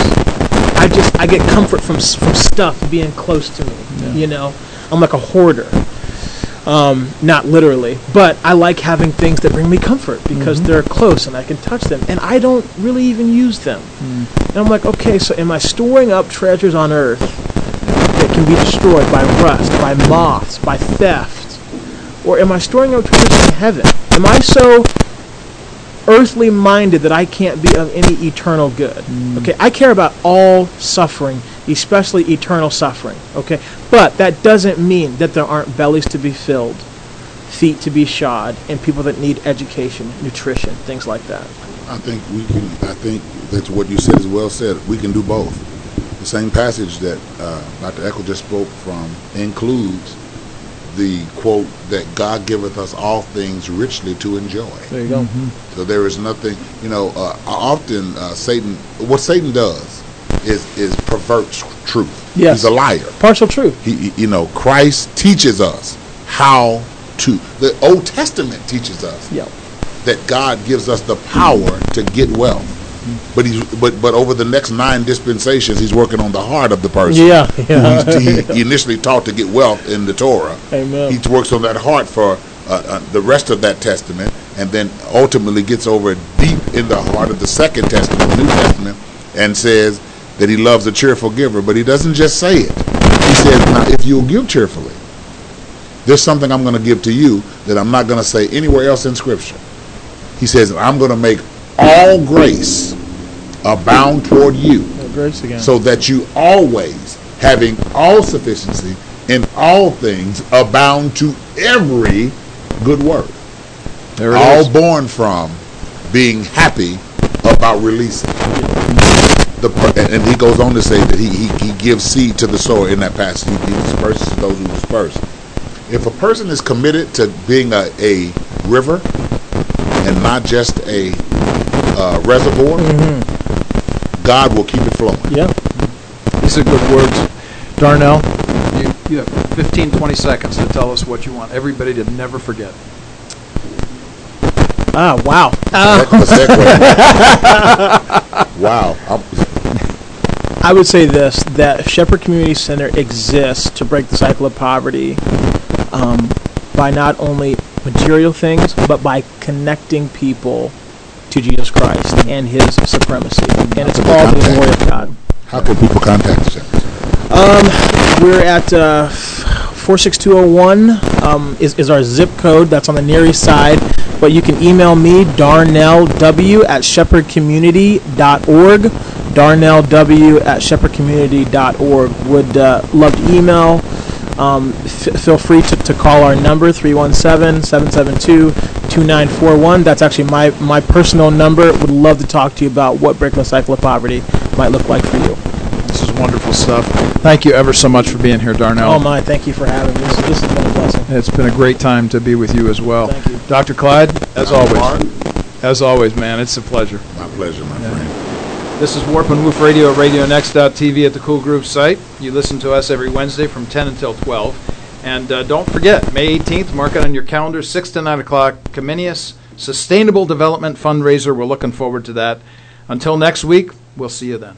I just I get comfort from from stuff being close to me. You know, I'm like a hoarder. Um, not literally, but I like having things that bring me comfort because mm-hmm. they're close and I can touch them, and I don't really even use them. Mm. And I'm like, okay, so am I storing up treasures on earth that can be destroyed by rust, by moths, by theft? Or am I storing up treasures in heaven? Am I so earthly minded that I can't be of any eternal good? Mm. Okay, I care about all suffering, especially eternal suffering. Okay, but that doesn't mean that there aren't bellies to be filled, feet to be shod, and people that need education, nutrition, things like that. I think we can. I think that's what you said is well said. We can do both. The same passage that uh, Dr. Eckel just spoke from includes the quote that God giveth us all things richly to enjoy. There you go. So there is nothing. You know, uh, often uh, Satan. What Satan does is is perverts truth. Yes. He's a liar. Partial truth. He, you know, Christ teaches us how to. The Old Testament teaches us Yeah. that God gives us the power to get wealth. But he's but but over the next nine dispensations, he's working on the heart of the person. Yeah. Yeah. Who he, he initially taught to get wealth in the Torah. Amen. He works on that heart for uh, uh, the rest of that testament, and then ultimately gets over deep in the heart of the second testament, the New Testament, and says that he loves a cheerful giver. But he doesn't just say it. He says, "Now, if you'll give cheerfully, there's something I'm going to give to you that I'm not going to say anywhere else in Scripture." He says, "I'm going to make all grace abound toward you." Grace again. so that you always, having all sufficiency in all things, abound to every good work. All is. born from being happy about releasing. The, and he goes on to say that he, he, he gives seed to the sower in that passage. He, he disperses those who disperse. If a person is committed to being a, a river and not just a uh, reservoir, God will keep it flowing. yeah. These are good words. Darnell, you, you have 15, 20 seconds to tell us what you want everybody to never forget. Ah, wow. Heck of a segue. wow. I'm- I would say this that Shepherd Community Center exists to break the cycle of poverty um, by not only material things, but by connecting people to Jesus Christ and His supremacy. And it's all to the glory of God. How can people contact the Shepherd? We're at uh, 46201 um, is, is our zip code. That's on the near east side. But you can email me, darnellw at shepherdcommunity.org. darnellw at shepherdcommunity.org. Would uh, love to email. Um, f- feel free to, to call our number, 317-772-2941. That's actually my, my personal number. Would love to talk to you about what breaking the cycle of poverty might look like for you. This is wonderful stuff. Thank you ever so much for being here, Darnell. Oh my, thank you for having me. This, this has been a blessing. It's been a great time to be with you as well. Thank you. Dr. Clyde, as always. Mark? As always, man, it's a pleasure. My pleasure, my friend. This is Warp and Woof Radio at RadioNext.tv at the Cool Groove site. You listen to us every Wednesday from 10 until 12. And uh, don't forget, May 18th, mark it on your calendar, 6 to 9 o'clock, Comenius Sustainable Development Fundraiser. We're looking forward to that. Until next week, we'll see you then.